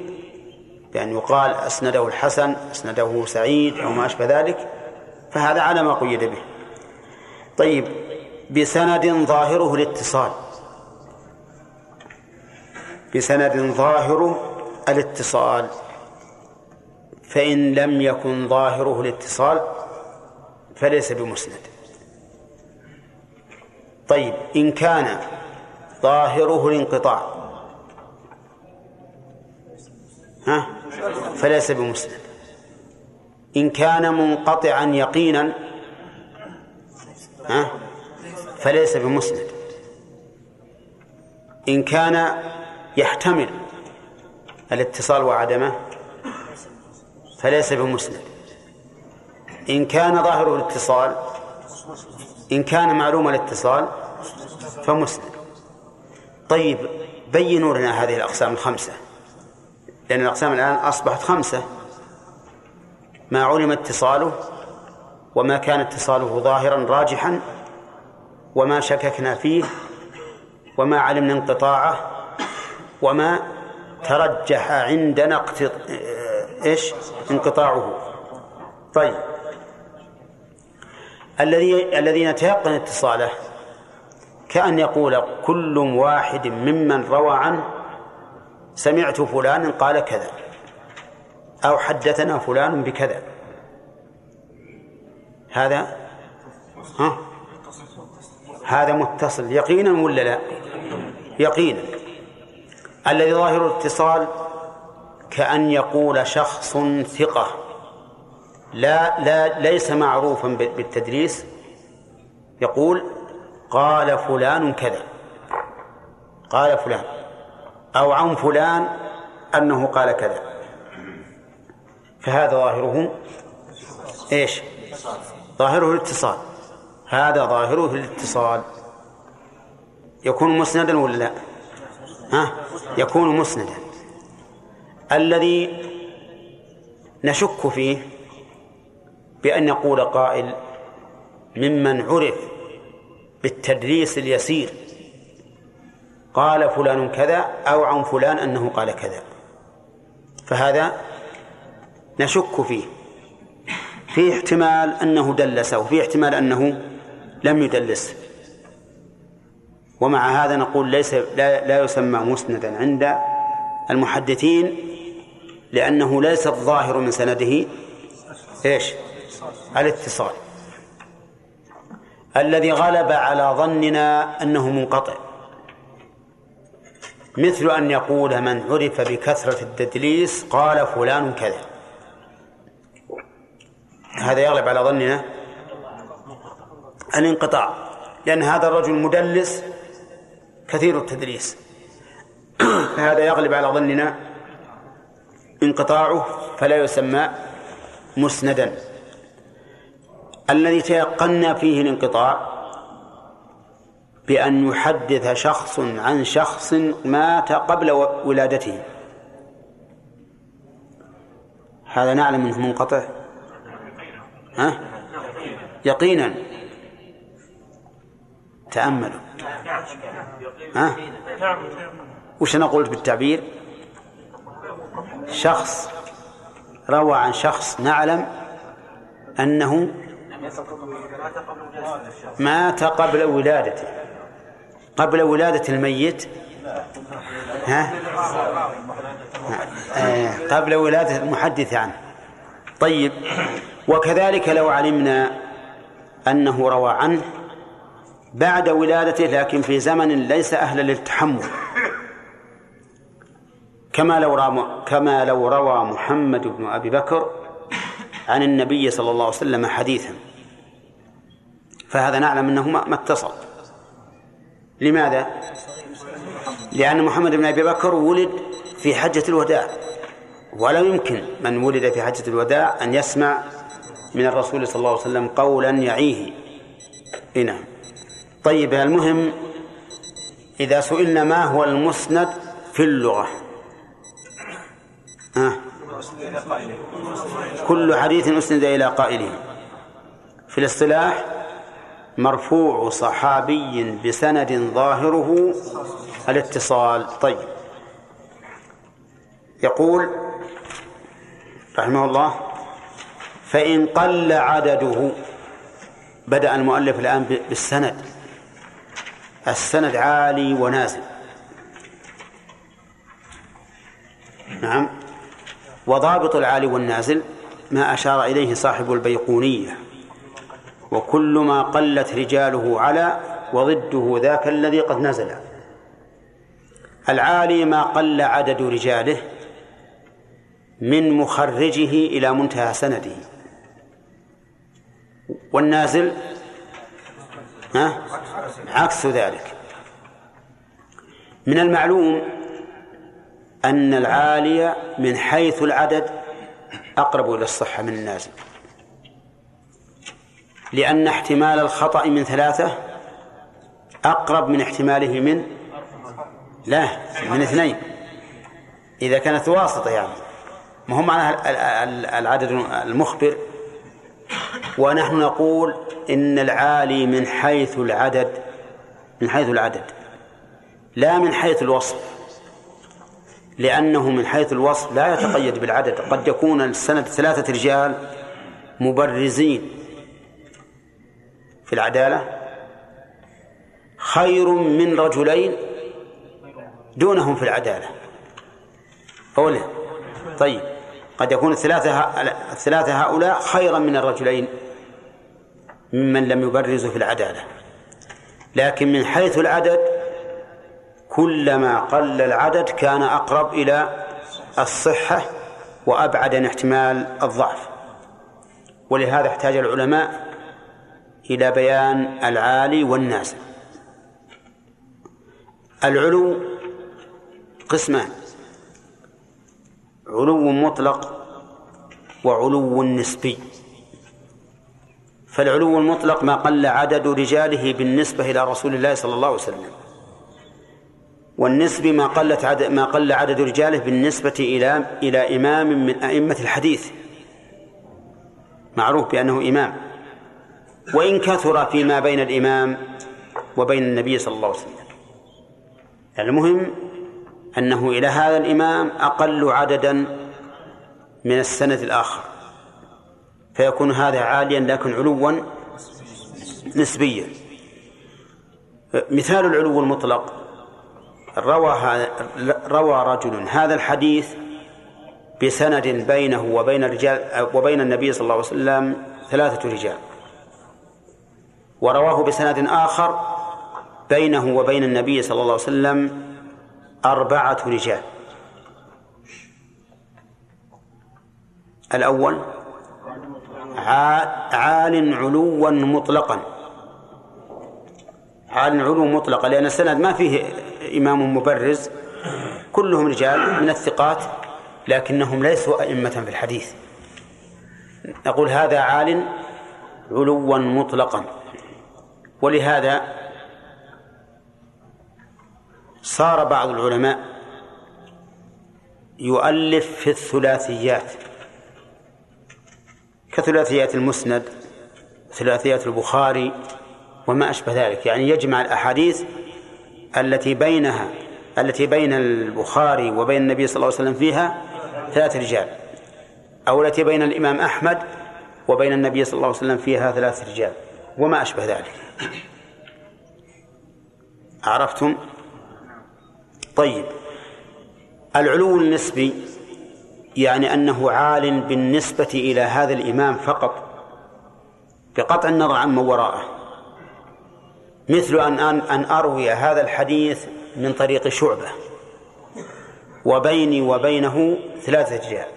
بأن يقال أسنده الحسن أسنده سعيد أو ما أشبه ذلك فهذا على ما قيد به. طيب بسند ظاهره الاتصال. بسند ظاهره الاتصال. فإن لم يكن ظاهره الاتصال فليس بمسند. طيب إن كان ظاهره الانقطاع. ها؟ فليس بمسند. إن كان منقطعا يقينا ها؟ فليس بمسند. إن كان يحتمل الاتصال وعدمه فليس بمسند. إن كان ظاهره الاتصال إن كان معلوم الاتصال فمسند طيب بينوا لنا هذه الأقسام الخمسة. لأن الأقسام الآن أصبحت خمسة. ما علم اتصاله وما كان اتصاله ظاهرا راجحا وما شككنا فيه وما علمنا انقطاعه وما ترجح عندنا اقتض... إيش؟ انقطاعه. طيب. الذي الذي نتيقن اتصاله كأن يقول كل واحد ممن روى عنه سمعت فلان قال كذا أو حدثنا فلان بكذا. هذا ها؟ هذا متصل. يقينا ولا لا؟ يقينا. الذي ظاهر الاتصال كأن يقول شخص ثقة. لا لا ليس معروفا بالتدريس. يقول قال فلان كذا. قال فلان. أو عن فلان أنه قال كذا. فهذا ظاهره إيش؟ ظاهره الاتصال هذا ظاهره الاتصال يكون مسندا ولا لا؟ ها؟ يكون مسندا. الذي نشك فيه بأن يقول قائل ممن عرف بالتدريس اليسير قال فلان كذا أو عن فلان أنه قال كذا. فهذا نشك فيه. في احتمال أنه دلس وفي احتمال أنه لم يدلس. ومع هذا نقول ليس لا, لا يسمى مسندا عند المحدثين لأنه ليس الظاهر من سنده. إيش؟ الاتصال. الذي غلب على ظننا أنه منقطع. مثل أن يقول من عرف بكثرة التدليس قال فلان كذا. هذا يغلب على ظننا الانقطاع لأن هذا الرجل مدلس كثير التدليس. هذا يغلب على ظننا انقطاعه فلا يسمى مسندا. الذي تيقنا فيه الانقطاع بأن يحدث شخص عن شخص مات قبل ولادته. هذا نعلم إنه منقطع. ها؟ يقينا. تأملوا. ها؟ وش أنا قلت بالتعبير؟ شخص روى عن شخص نعلم أنه مات قبل ولادته قبل ولادة الميت. ها؟ آه، قبل ولادة المحدث عنه. طيب وكذلك لو علمنا أنه روى عنه بعد ولادته لكن في زمن ليس أهلا للتحمل. كما لو روى كما لو روى محمد بن أبي بكر عن النبي صلى الله عليه وسلم حديثا. فهذا نعلم أنه ما اتصل. لماذا؟ لأن محمد بن أبي بكر ولد في حجة الوداع. ولا يمكن من ولد في حجة الوداع أن يسمع من الرسول صلى الله عليه وسلم قولا يعيه. نعم. طيب المهم إذا سئلنا ما هو المسند في اللغة؟ آه. كل حديث أسند إلى قائله. في الاصطلاح مرفوع صحابي بسند ظاهره الاتصال. طيب. يقول رحمه الله فإن قل عدده بدأ المؤلف الآن بالسند. السند عالي ونازل. نعم. وضابط العالي والنازل ما أشار إليه صاحب البيقونية. وكل ما قلت رجاله على وضده ذاك الذي قد نزل. العالي ما قل عدد رجاله من مخرجه إلى منتهى سنده. والنازل ها؟ عكس ذلك. من المعلوم أن العالي من حيث العدد أقرب إلى الصحة من النازل. لأن احتمال الخطأ من ثلاثة أقرب من احتماله من لا من اثنين. إذا كانت واسطة يعني. ما هو معنى العدد المخبر؟ ونحن نقول إن العالي من حيث العدد من حيث العدد لا من حيث الوصف. لأنه من حيث الوصف لا يتقيد بالعدد. قد يكون السند ثلاثة رجال مبرزين في العدالة. خير من رجلين دونهم في العدالة. أولا طيب قد يكون الثلاثة الثلاثة هؤلاء خيرا من الرجلين ممن لم يبرزوا في العدالة. لكن من حيث العدد كلما قل العدد كان أقرب إلى الصحة وأبعد عن احتمال الضعف. ولهذا احتاج العلماء إلى بيان العالي والنازل العلو قسمان علو مطلق وعلو نسبي. فالعلو المطلق ما قل عدد رجاله بالنسبة إلى رسول الله صلى الله عليه وسلم. والنسبي ما قلت عدد ما قل عدد رجاله بالنسبة إلى إلى إمام من أئمة الحديث. معروف بأنه إمام. وإن كثر فيما بين الإمام وبين النبي صلى الله عليه وسلم. المهم أنه إلى هذا الإمام أقل عددا من السنة الآخر. فيكون هذا عاليا لكن علوا نسبيا. مثال العلو المطلق. روى روى رجل هذا الحديث بسند بينه وبين الرجال وبين النبي صلى الله عليه وسلم ثلاثة رجال. ورواه بسند آخر بينه وبين النبي صلى الله عليه وسلم أربعة رجال. الأول عال علوا مطلقا. عال علو مطلقا لأن السند ما فيه إمام مبرز كلهم رجال من الثقات لكنهم ليسوا أئمة في الحديث. نقول هذا عال علوا مطلقا. ولهذا صار بعض العلماء يؤلف في الثلاثيات. كثلاثيات المسند ثلاثيات البخاري وما أشبه ذلك. يعني يجمع الأحاديث التي بينها التي بين البخاري وبين النبي صلى الله عليه وسلم فيها ثلاث رجال أو التي بين الإمام أحمد وبين النبي صلى الله عليه وسلم فيها ثلاث رجال وما أشبه ذلك. عرفتم؟ طيب العلو النسبي يعني أنه عال بالنسبة إلى هذا الإمام فقط بقطع النظر عن من وراءه. مثل أن أن أروي هذا الحديث من طريق شعبة. وبيني وبينه ثلاثة رجال.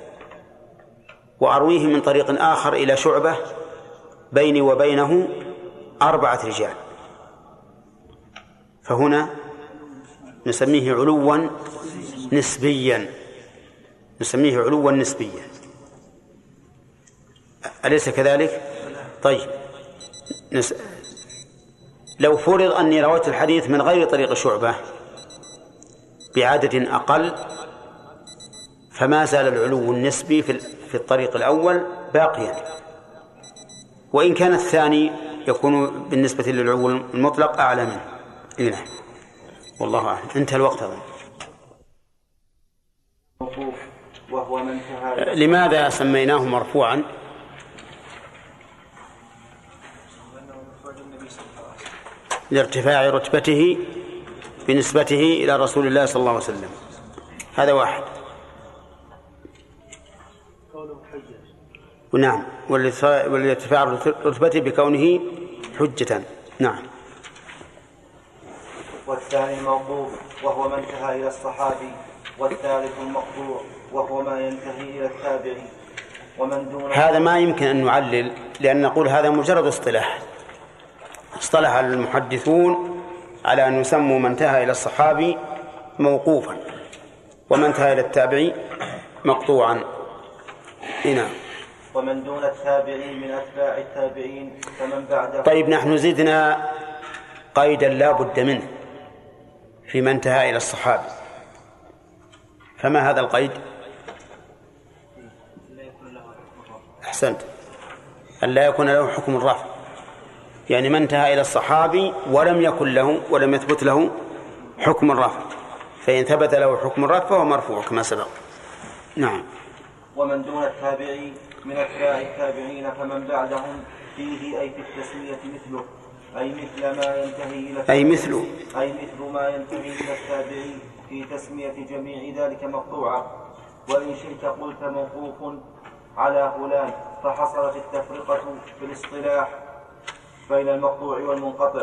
وأرويه من طريق آخر إلى شعبة. بيني وبينه أربعة رجال. فهنا نسميه علوا نسبيا. نسميه علوا نسبيا. أليس كذلك؟ طيب. نس... لو فرض أني رويت الحديث من غير طريق شعبة بعدد أقل فما زال العلو النسبي في في الطريق الأول باقيا. وإن كان الثاني يكون بالنسبة للعلو المطلق أعلى منه. إيه نعم. والله أعلم. انتهى الوقت أظن وهو لماذا سميناه مرفوعا؟ لارتفاع رتبته بنسبته إلى رسول الله صلى الله عليه وسلم. هذا واحد. نعم. والارتفاع رتبته بكونه حجة. نعم. والثاني الموقوف وهو ما انتهى إلى الصحابي والثالث المقطوع وهو ما ينتهي إلى التابعي. ومن دون هذا ما يمكن أن نعلل لأن نقول هذا مجرد اصطلاح. اصطلح المحدثون على أن يسموا من انتهى إلى الصحابي موقوفا ومن انتهى إلى التابعي مقطوعا. نعم. ومن دون التابعين من أتباع التابعين فمن بعده؟ طيب نحن زدنا قيدا لا بد منه فيما انتهى إلى الصحابي. فما هذا القيد؟ أحسنت. أن لا يكون له حكم الرفع. يعني من انتهى إلى الصحابي ولم يكن له ولم يثبت له حكم الرفع. فإن ثبت له حكم الرفع فهو مرفوع كما سبق. نعم. ومن دون التابعين من أتباع التابعين فمن بعدهم فيه أي في التسمية مثله. أي مثل ما ينتهي إلى أي مثل أي مثل ما ينتهي إلى التابعين في تسمية جميع ذلك مقطوعا وإن شئت قلت موقوف على فلان فحصلت التفرقة في الاصطلاح بين المقطوع والمنقطع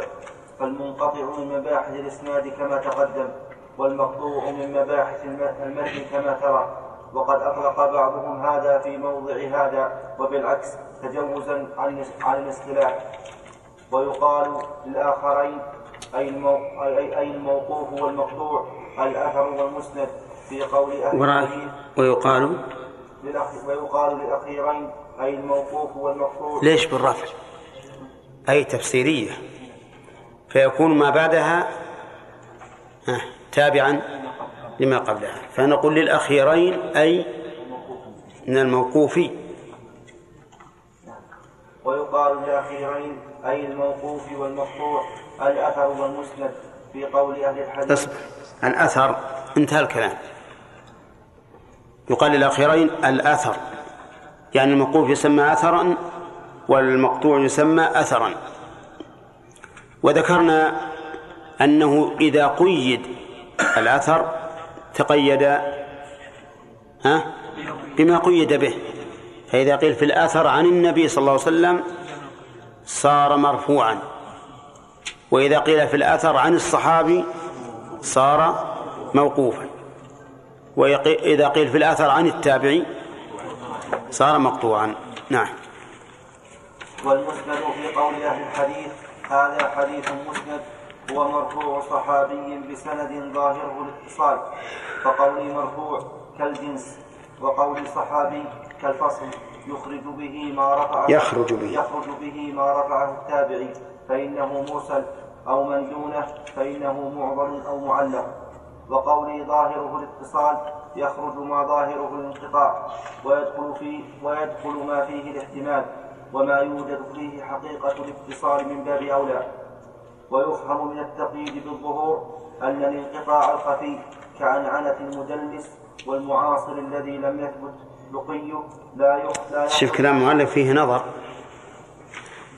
فالمنقطع من مباحث الإسناد كما تقدم والمقطوع من مباحث المتن كما ترى. وقد أطلق بعضهم هذا في موضع هذا وبالعكس تجوزا عن عن الاصطلاح. ويقال للآخرين أي المو... أي, أي الموقوف والمقطوع الأثر والمسند في قول أهل الحديث. ويقال؟ للأخ... ويقال للأخيرين أي الموقوف والمقطوع. ليش بالرفع؟ أي تفسيرية. فيكون ما بعدها ها، تابعا لما قبلها. فنقول للأخيرين أي من الموقوف. ويقال للأخيرين أي الموقوف والمقطوع الأثر والمسند في قول أهل الحديث. اصبر الأثر انتهى الكلام. يقال للأخيرين الأثر. يعني الموقوف يسمى أثرا والمقطوع يسمى أثرا. وذكرنا أنه إذا قيد الأثر تقيد ها؟ بما قيد به. فإذا قيل في الأثر عن النبي صلى الله عليه وسلم صار مرفوعا. وإذا قيل في الأثر عن الصحابي صار موقوفا. وإذا قيل في الأثر عن التابعي صار مقطوعا. نعم. والمسند في قول أهل الحديث هذا حديث مسند هو مرفوع صحابي بسند ظاهره الاتصال فقولي مرفوع كالجنس وقول صحابي كالفصل يخرج به ما رفعه يخرج به. يخرج به ما رفعه التابعي فإنه مرسل أو من دونه فإنه معضل أو معلق وقولي ظاهره الاتصال يخرج ما ظاهره الانقطاع ويدخل فيه ويدخل ما فيه الاحتمال وما يوجد فيه حقيقة الاتصال من باب أولى. ويفهم من التقييد بالظهور أن الانقطاع الخفي كعنعنة المدلس والمعاصر الذي لم يثبت لقيه لا يخ- لا شوف كلام المؤلف فيه نظر.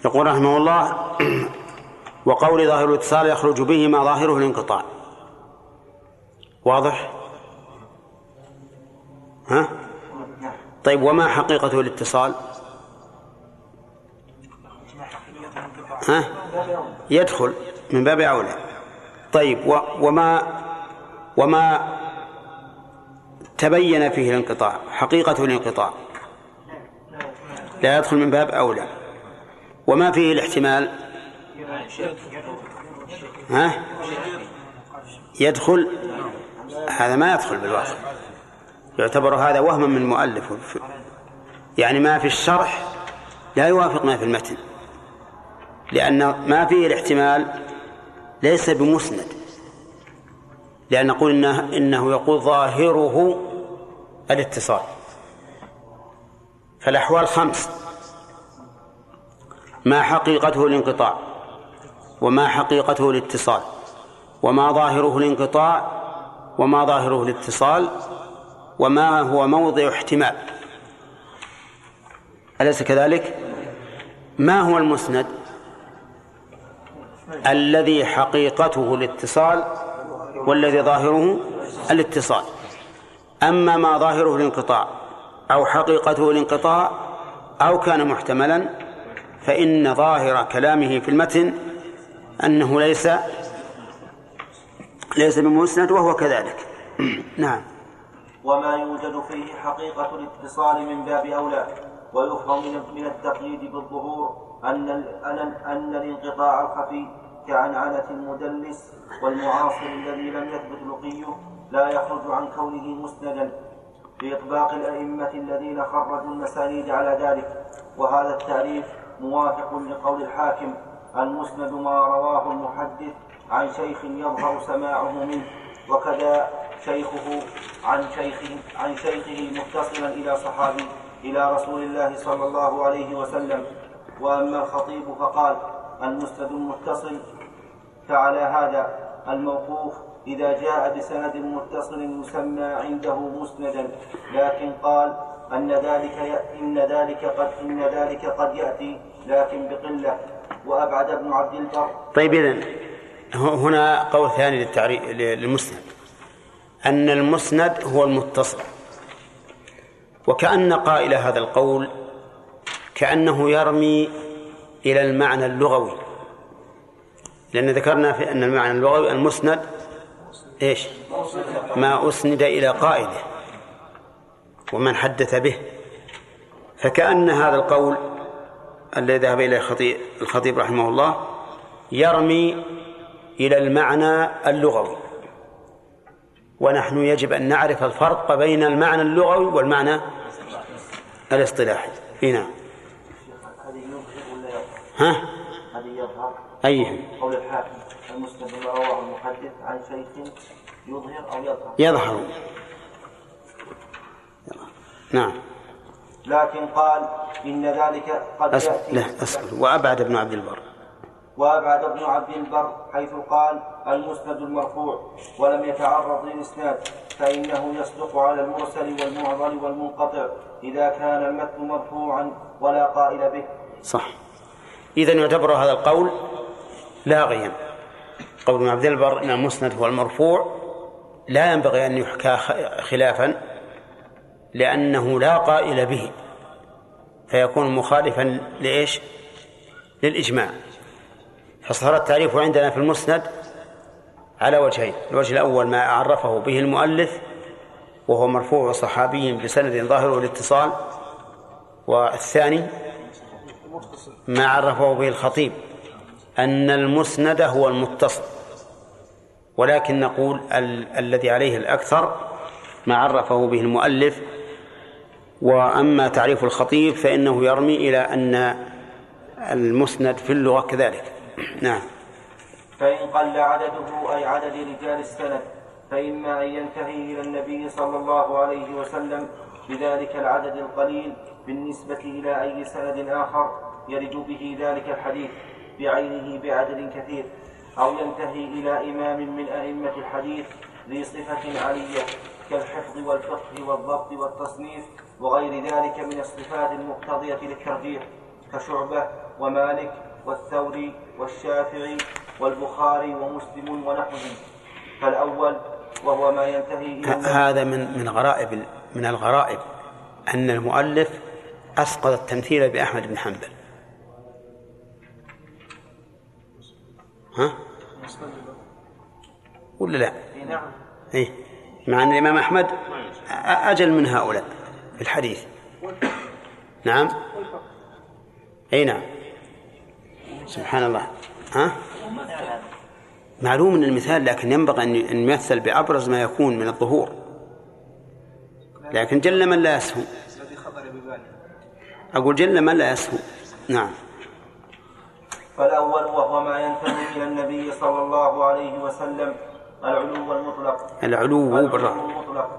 يقول رحمه الله وقول ظاهر الاتصال يخرج به ما ظاهره الانقطاع. واضح؟ ها؟ طيب وما حقيقته الاتصال؟ ها؟ يدخل من باب أولى. طيب وما وما تبين فيه الانقطاع حقيقة الانقطاع. لا يدخل من باب أولى. وما فيه الاحتمال؟ ها؟ يدخل؟ هذا ما يدخل بالواقع. يعتبر هذا وهما من المؤلف. يعني ما في الشرح لا يوافق ما في المتن. لأن ما فيه الاحتمال ليس بمسند لأن نقول إنه, إنه يقول ظاهره الاتصال فالأحوال خمس ما حقيقته الانقطاع وما حقيقته الاتصال وما ظاهره الانقطاع وما ظاهره الاتصال وما هو موضع احتمال أليس كذلك؟ ما هو المسند؟ الذي حقيقته الاتصال والذي ظاهره الاتصال. أما ما ظاهره الانقطاع أو حقيقته الانقطاع أو كان محتملا فإن ظاهر كلامه في المتن أنه ليس ليس بمسند وهو كذلك. نعم. وما يوجد فيه حقيقة الاتصال من باب أولى ويفهم من التقييد بالظهور أن أن الانقطاع الخفي كعنعنة المدلس والمعاصر الذي لم يثبت لقيه لا يخرج عن كونه مسندا بإطباق الأئمة الذين خرجوا المسانيد على ذلك وهذا التعريف موافق لقول الحاكم المسند ما رواه المحدث عن شيخ يظهر سماعه منه وكذا شيخه عن شيخه عن شيخه متصلا إلى صحابي إلى رسول الله صلى الله عليه وسلم. وأما الخطيب فقال المسند المتصل فعلى هذا الموقوف إذا جاء بسند متصل يسمى عنده مسندا لكن قال أن ذلك إن ذلك قد إن ذلك قد يأتي لكن بقلة. وأبعد ابن عبد البر. طيب إذن هنا قول ثاني للتعريف للمسند. أن المسند هو المتصل. وكأن قائل هذا القول كأنه يرمي إلى المعنى اللغوي. لأن ذكرنا في أن المعنى اللغوي المسند إيش؟ ما أسند إلى قائله ومن حدث به. فكأن هذا القول الذي ذهب إليه الخطيب, رحمه الله يرمي إلى المعنى اللغوي. ونحن يجب أن نعرف الفرق بين المعنى اللغوي والمعنى الاصطلاحي. إي نعم. ها؟ هذه يظهر أيهم قول الحاكم المسند ما رواه المحدث عن شيخ يظهر أو يظهر. يظهر. نعم. لكن قال إن ذلك قد أصبر يأتي. لا أصبر وأبعد ابن عبد البر. وأبعد ابن عبد البر حيث قال المسند المرفوع ولم يتعرض للإسناد فإنه يصدق على المرسل والمعضل والمنقطع إذا كان المتن مرفوعا ولا قائل به. صح. إذا يعتبر هذا القول لاغيا قول ابن عبد البر أن المسند هو المرفوع لا ينبغي أن يحكى خلافا لأنه لا قائل به فيكون مخالفا لإيش؟ للإجماع. فصار التعريف عندنا في المسند على وجهين الوجه الأول ما عرفه به المؤلف وهو مرفوع صحابي بسند ظاهره الاتصال والثاني ما عرفه به الخطيب أن المسند هو المتصل ولكن نقول ال- الذي عليه الأكثر ما عرفه به المؤلف وأما تعريف الخطيب فإنه يرمي إلى أن المسند في اللغة كذلك. نعم. فإن قل عدده أي عدد رجال السند فإما أن ينتهي إلى النبي صلى الله عليه وسلم بذلك العدد القليل بالنسبة إلى أي سند آخر يرد به ذلك الحديث بعينه بعدد كثير أو ينتهي إلى إمام من أئمة الحديث ذي صفة علية كالحفظ والفقه والضبط والتصنيف وغير ذلك من الصفات المقتضية للترجيح كشعبة ومالك والثوري والشافعي والبخاري ومسلم ونحوهم فالأول وهو ما ينتهي إلى هذا من من غرائب من الغرائب أن المؤلف أسقط التمثيل بأحمد بن حنبل. ها؟ ولا لا؟ نعم إيه. مع أن الإمام أحمد أجل من هؤلاء في الحديث. نعم. أي نعم. سبحان الله. ها؟ معلوم من المثال لكن ينبغي أن أن يمثل بأبرز ما يكون من الظهور. لكن جل من لا يسهو. أقول جل من لا يسهو نعم. فالأول وهو ما ينتمي إلى النبي صلى الله عليه وسلم العلو المطلق. العلو المطلق.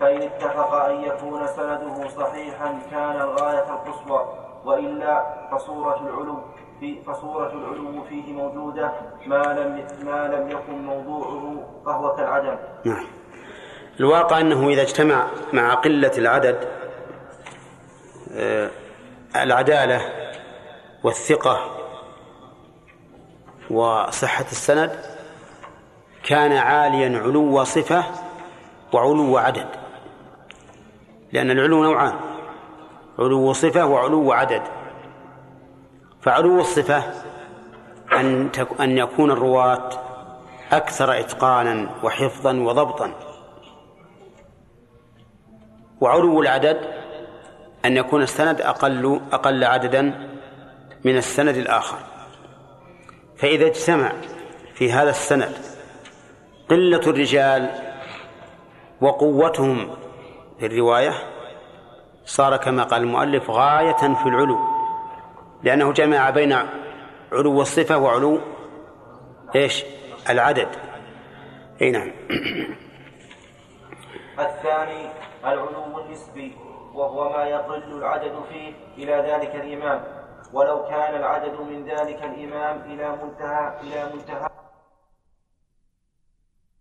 فإن اتفق أن يكون سنده صحيحا كان الغاية القصوى وإلا فصورة العلو في فصورة العلو فيه موجودة ما لم ما لم يكن موضوعه فهو كالعدم. نعم. الواقع أنه إذا اجتمع مع قلة العدد آه، العدالة والثقة وصحة السند كان عاليا علو صفة وعلو عدد. لأن العلو نوعان علو صفة وعلو عدد. فعلو الصفة أن أن يكون الرواة أكثر إتقانا وحفظا وضبطا. وعلو العدد أن يكون السند أقل أقل عددا من السند الآخر. فإذا اجتمع في هذا السند قلة الرجال وقوتهم في الرواية صار كما قال المؤلف غاية في العلو لأنه جمع بين علو الصفة وعلو إيش؟ العدد. أي نعم. الثاني العلو النسبي. وهو ما يقل العدد فيه إلى ذلك الإمام. ولو كان العدد من ذلك الإمام إلى منتهى إلى منتهى